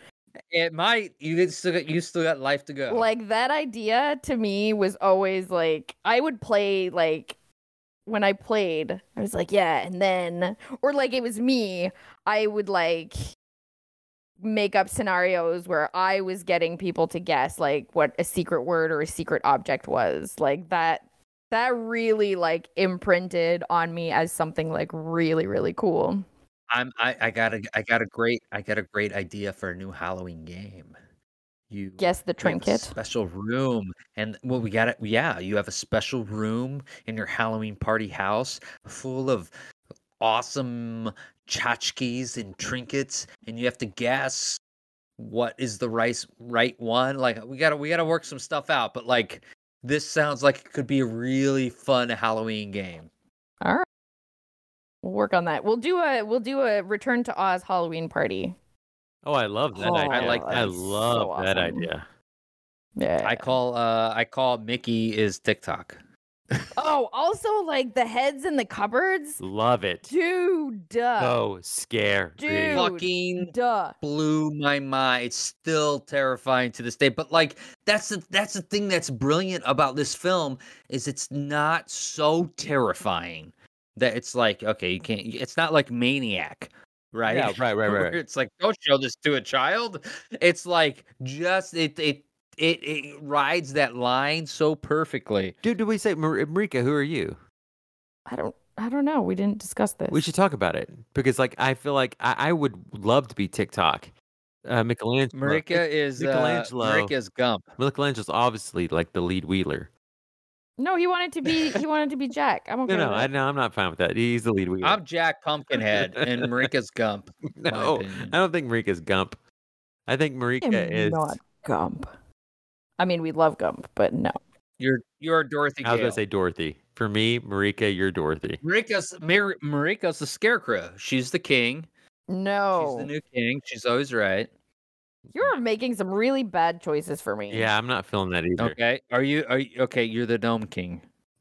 It might. You still got you still got life to go.
Like that idea to me was always like I would play like when I played, I was like, yeah, and then or like it was me, I would like make up scenarios where I was getting people to guess like what a secret word or a secret object was. Like that that really like imprinted on me as something like really really cool.
I'm I, I got a I got a great I got a great idea for a new Halloween game. You
Guess the
you have a
trinket.
special room, and well, we got it. Yeah, you have a special room in your Halloween party house full of awesome tchotchkes and trinkets, and you have to guess what is the right right one. Like we gotta we gotta work some stuff out, but like this sounds like it could be a really fun Halloween game.
All right. We'll work on that. We'll do a we'll do a return to Oz Halloween party.
oh i love that
Oh,
idea
I like that i
love
So
that idea
Yeah.
I call uh I call Mickey is Tik-Tok.
Oh, also like the heads in the cupboards.
love it
Dude, duh.
so scary
Dude.
Fucking
Duh.
blew my mind. It's still terrifying to this day. But like that's the that's the thing that's brilliant about this film is it's not so terrifying that it's like okay you can't. It's not like Maniac, right?
Yeah, right, right, right, right.
It's like don't show this to a child. It's like just it it it, it rides that line so perfectly.
Dude, did we say Mar- Marika? Who are you?
I don't I don't know. We didn't discuss this.
We should talk about it because, like, I feel like I, I would love to be Tik-Tok. Uh, Michelangelo.
Marika is uh,
Michelangelo.
Marika's Gump.
Michelangelo's obviously like the lead wheeler.
No, he wanted to be he wanted to be Jack. I'm okay.
No, no,
with
I, no, I'm not fine with that. He's the lead wheeler.
I'm Jack Pumpkinhead and Marika's Gump.
no. I don't think Marika's Gump. I think
am
Marika is.
not Gump. I mean, we love Gump, but no.
You're you're Dorothy.
I was
Gale.
gonna say Dorothy. For me, Marika, you're Dorothy.
Marika's Mar- Marika's the scarecrow. She's the king.
No, she's
the new king. She's always right.
You're making some really bad choices for me.
Yeah, I'm not feeling that either.
Okay. Are you are you okay, you're the gnome king.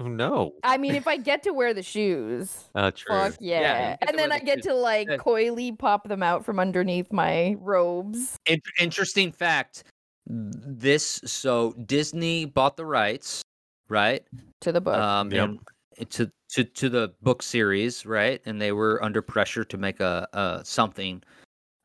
no.
I mean, if I get to wear the shoes,
Uh, true.
fuck yeah.
Yeah, you get to
and then I
the
get
shoes.
to like coyly pop them out from underneath my robes.
In- interesting fact. This so Disney bought the rights, right?
To the book.
Um
Yep.
to to to the book series, right? And they were under pressure to make a, a something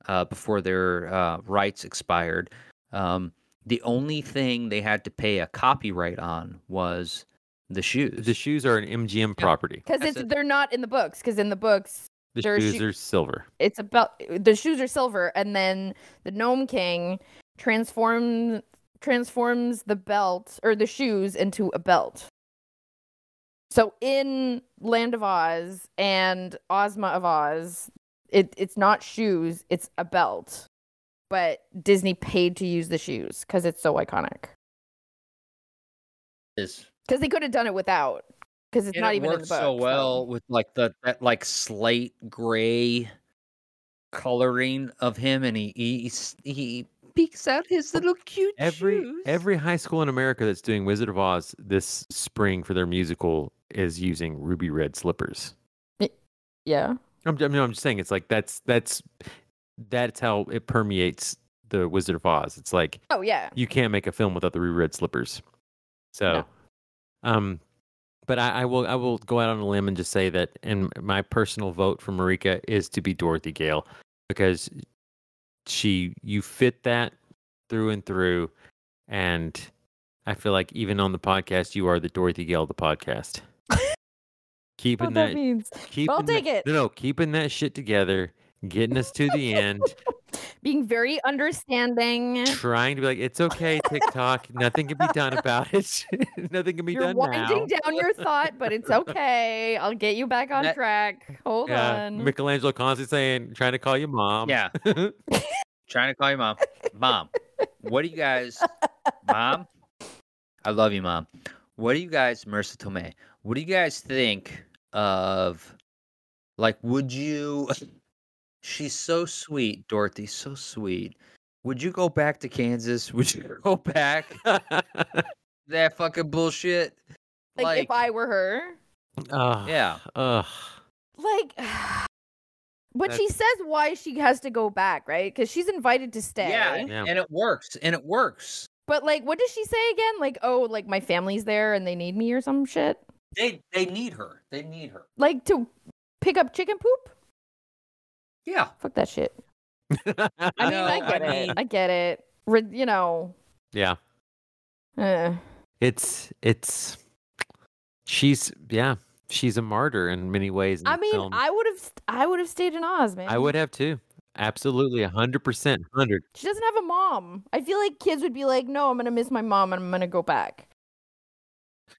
uh, before their uh, rights expired. Um, the only thing they had to pay a copyright on was the shoes.
The shoes are an MGM property.
Because it's
it.
they're not in the books. Because in the books,
The shoes
shoe-
are silver.
it's about the shoes are silver, and then the Gnome King transforms transforms the belt or the shoes into a belt. So in Land of Oz and Ozma of Oz, it it's not shoes, it's a belt. But Disney paid to use the shoes because it's so iconic.
is
Because they could have done it without. Because it's
and
not
it
even in the
works
book.
so well with like the that like slate gray coloring of him, and he he he peeks out his little cute
Every
shoes.
every high school in America that's doing Wizard of Oz this spring for their musical is using ruby red slippers.
Yeah.
I'm, I mean, I'm just saying it's like that's that's that's how it permeates the Wizard of Oz. It's like
Oh yeah.
you can't make a film without the ruby red slippers. So,
No.
um, but I, I will I will go out on a limb and just say that, and my personal vote for Marika is to be Dorothy Gale because she you fit that through and through, and I feel like even on the podcast you are the Dorothy Gale of the podcast. keeping that,
that means.
keeping
I'll
that-
take it.
No, no, keeping that shit together, getting us to the end.
Being very understanding.
trying to be like, it's okay, Tik-Tok. Nothing can be done about it. Nothing can be
You're
done
winding
now.
down your thought, but it's okay. I'll get you back on
That-
track. Hold
Yeah,
on.
Michelangelo constantly saying, trying to call you mom.
Yeah. trying to call you mom. Mom, what do you guys, mom? I love you, mom. What do you guys, Marisa Tomei? What do you guys think of, like, would you? She's so sweet, Dorothy. So sweet. Would you go back to Kansas? Would you go back that fucking bullshit?
like, if I were her,
Ugh,
Yeah.
Ugh.
like, but she says why she has to go back, right? Because she's invited to stay.
Yeah,
Yeah.
and it works, and it works.
But like, what does she say again? Like, oh, like my family's there and they need me or some shit.
They they need her. They need her.
Like to pick up chicken poop.
Yeah.
Fuck that shit. I mean,
No,
I get
I
it.
mean-
I get it. Re- you know.
yeah.
Uh,
It's it's she's yeah, she's a martyr in many ways. In
I mean,
film.
I would have, I would have stayed in Oz, man.
I would have too. Absolutely, hundred percent, hundred.
She doesn't have a mom. I feel like kids would be like, "No, I'm gonna miss my mom and I'm gonna go back."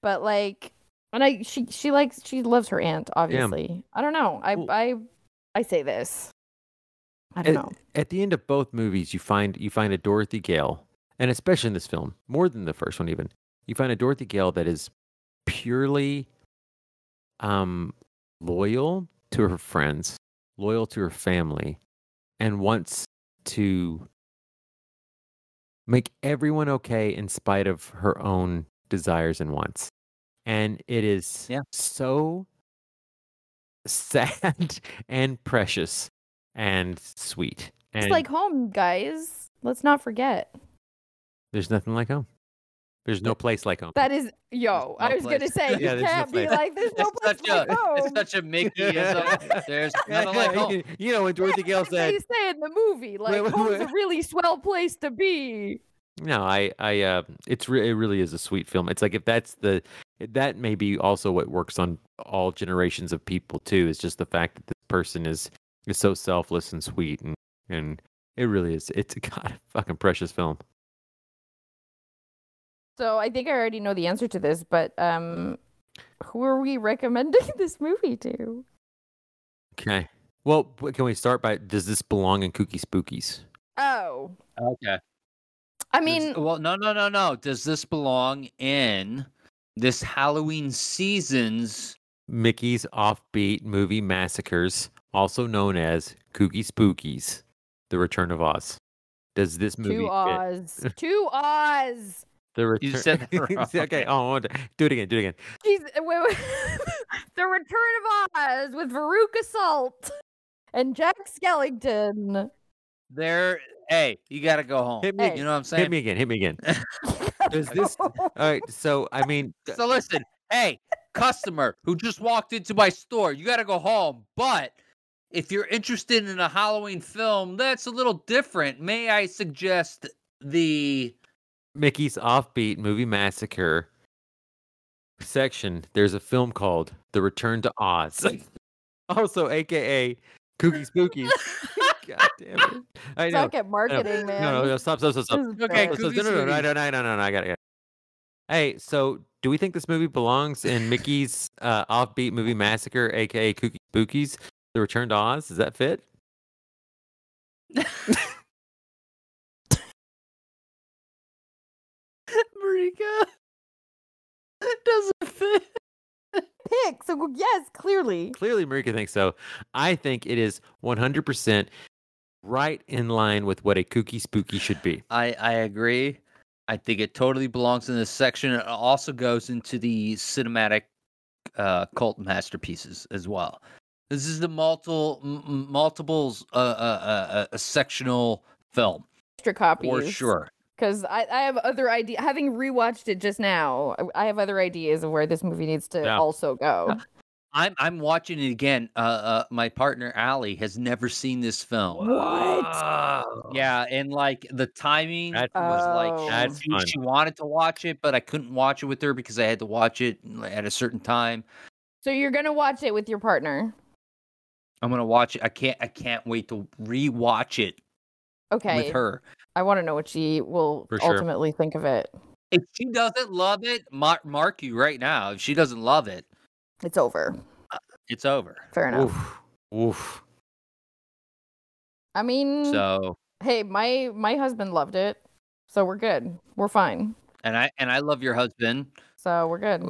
But like, and I, she, she likes, she loves her aunt. Obviously, I don't know. I,
Well-
I, I say this. I don't
At,
know.
at the end of both movies, you find you find a Dorothy Gale, and especially in this film, more than the first one, even you find a Dorothy Gale that is purely um, loyal to her friends, loyal to her family, and wants to make everyone okay in spite of her own desires and wants. And it is
Yeah.
so sad and precious and sweet. And
It's like home, guys. Let's not forget.
there's nothing like home. There's no place like home.
That is, yo.
no
I was gonna say
Yeah,
you
there's no
can't be
place.
like, there's no place like
a
home.
it's such a Mickeyism. There's nothing like home.
you, you know when Dorothy Gale
That's what
said,
they say in the movie. Like,
wait,
home's
wait.
a really swell place to be.
No, I, I, uh, it's re- it really is a sweet film. It's like if that's the, that may be also what works on all generations of people too. Is just the fact that this person is is so selfless and sweet, and and it really is. It's a god fucking precious film.
So I think I already know the answer to this, but um, who are we recommending this movie to?
Okay. Well, can we start by does this belong in Kookie Spookies?
Oh,
Okay.
I
Does-
mean,
well, no, no, no, no. Does this belong in this Halloween season's?
Mickey's Offbeat Movie Massacres, also known as Kookie Spookies, The Return of Oz. Does this movie
to
fit?
Oz, to Oz.
The return...
You said that wrong.
okay, oh, hold do it again. Do it again.
Jeez, wait, wait. the Return of Oz with Veruca Salt and Jack Skellington.
There. Hey, you got to go home.
Hit me.
Hey.
You know what I'm saying?
Hit me again. Hit me again. Does this? All right. So I mean,
So listen, hey, customer who just walked into my store, you got to go home. But if you're interested in a Halloween film that's a little different, may I suggest the
Mickey's Offbeat Movie Massacre section, there's a film called The Return to Oz. also, AKA Kookie Spookies. God damn it. I know.
Suck at marketing, man.
No, no, no, stop, stop, stop, stop.
Okay,
bad.
So- so- no, no, no, no, no, no, no, no, no, I got it. I got it. Hey, so do we think this movie belongs in Mickey's uh, Offbeat Movie Massacre, aka Kooky Spookies, The Return to Oz? Does that fit?
Marika doesn't fit.
Pick. So yes, clearly.
Clearly, Marika thinks so. I think it is 100% right in line with what a kooky spooky should be.
I I agree. I think it totally belongs in this section. It also goes into the cinematic uh, cult masterpieces as well. This is the multiple m- m- multiples uh, uh, uh, uh, sectional film
Extra copies.
for sure.
Because I, I have other idea. Having rewatched it just now, I- I have other ideas of where this movie needs to
Yeah.
also go.
I'm I'm watching it again. Uh, uh, my partner Allie has never seen this film.
What?
Yeah, and like the timing
That's-
was
Oh.
like
That's
she, she wanted to watch it, but I couldn't watch it with her because I had to watch it at a certain time.
So you're gonna watch it with your partner.
I'm gonna watch it. I can't. I can't wait to rewatch it
Okay.
with her.
I want to know what she will
For sure.
ultimately think of it.
If she doesn't love it, mark, mark you right now. If she doesn't love it,
It's over.
Uh, it's over.
Fair enough.
Oof. Oof.
I mean,
So,
hey, my my husband loved it, so we're good. We're fine.
and I and I love your husband.
So we're good.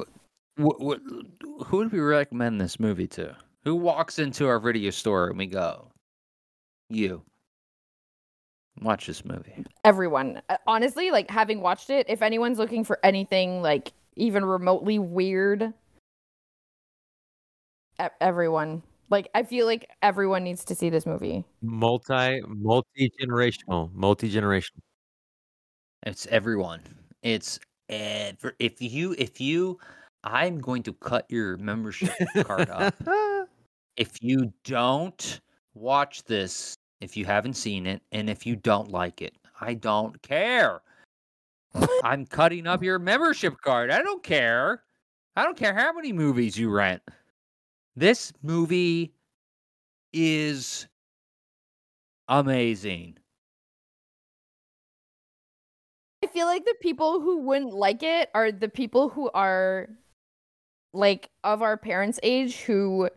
Wh- wh- who would we recommend this movie to? Who walks into our video store and we go, you watch this movie.
Everyone, Uh, honestly, like having watched it, if anyone's looking for anything like even remotely weird, e- everyone. Like I feel like everyone needs to see this movie.
Multi multi generational. Multi generational.
It's everyone. It's ever. If you, if you, I'm going to cut your membership card up. If you don't watch this, if you haven't seen it, and if you don't like it, I don't care. I'm cutting up your membership card. I don't care. I don't care how many movies you rent. This movie is amazing.
I feel like the people who wouldn't like it are the people who are like of our parents' age who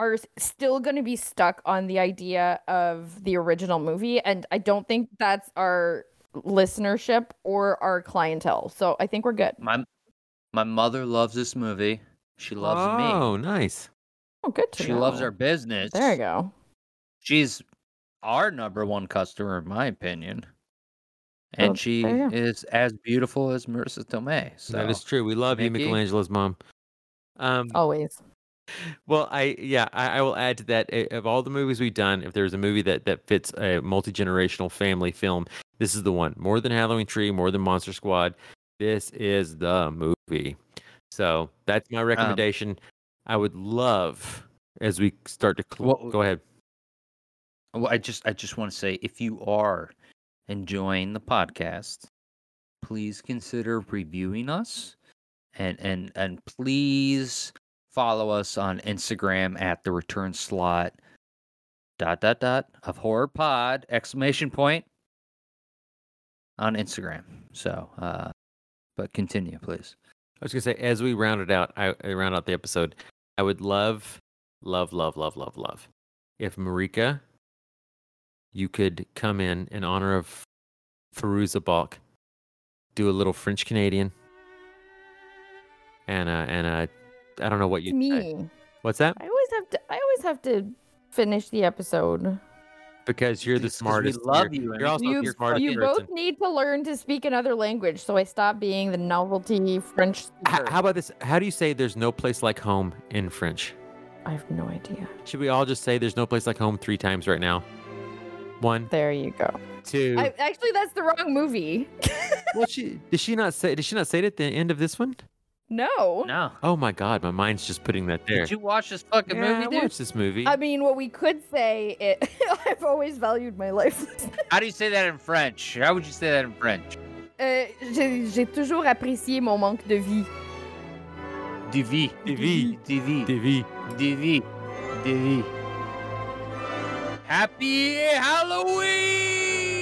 are still going to be stuck on the idea of the original movie and I don't think that's our listenership or our clientele. So I think we're good.
My my mother loves this movie. She loves me.
Oh, nice.
Oh, good to
She
know.
loves our business.
There you go.
She's our number one customer, in my opinion. And
Well,
she
there you go.
is as beautiful as Marisa Tomei. So
that is true. We love you, Michelangelo's mom. Um,
Always.
Well, I yeah, I, I will add to that. eh, Of all the movies we've done, if there's a movie that that fits a multi generational family film, this is the one. More than Halloween Tree, more than Monster Squad. This is the movie. So that's
Um,
my recommendation. I would love as we start to cl-
Well,
go ahead.
Well, I just I just want to say if you are enjoying the podcast, please consider reviewing us and and and please follow us on Instagram at the return slot dot dot dot of horror pod exclamation point on Instagram. So uh but continue please.
I was gonna say as we round it out, I, I round out the episode. I would love, love, love, love, love, love if Marika you could come in in honor of Fairuza Balk, do a little French Canadian, and uh, and uh, I don't know what you say.
me.
What's that?
I always have to. I always have to finish the episode.
Because you're the
It's 'cause we
smartest.
love
you're,
you,
You're also
you
the smartest
you
person.
both need to learn to speak another language, so I stop being the novelty French
H-
speaker.
how about this? How do you say "there's no place like home" in French?
I have no idea.
Should we all just say "there's no place like home" three times right now? One,
There you go.
two.
I, actually, that's the wrong movie.
Well, she did she not say? Did she not say it at the end of this one?
No.
No.
Oh my God, my mind's just putting that there.
Did you watch this fucking
yeah,
movie,
I
dude?
watched this movie.
I mean, what we could say, it, I've always valued my life.
How do you say that in French? How would you say that in French?
Euh, J'ai j'ai toujours apprécié mon manque de vie.
De
vie.
De
vie.
De vie. De vie. De vie. De vie. Happy Halloween!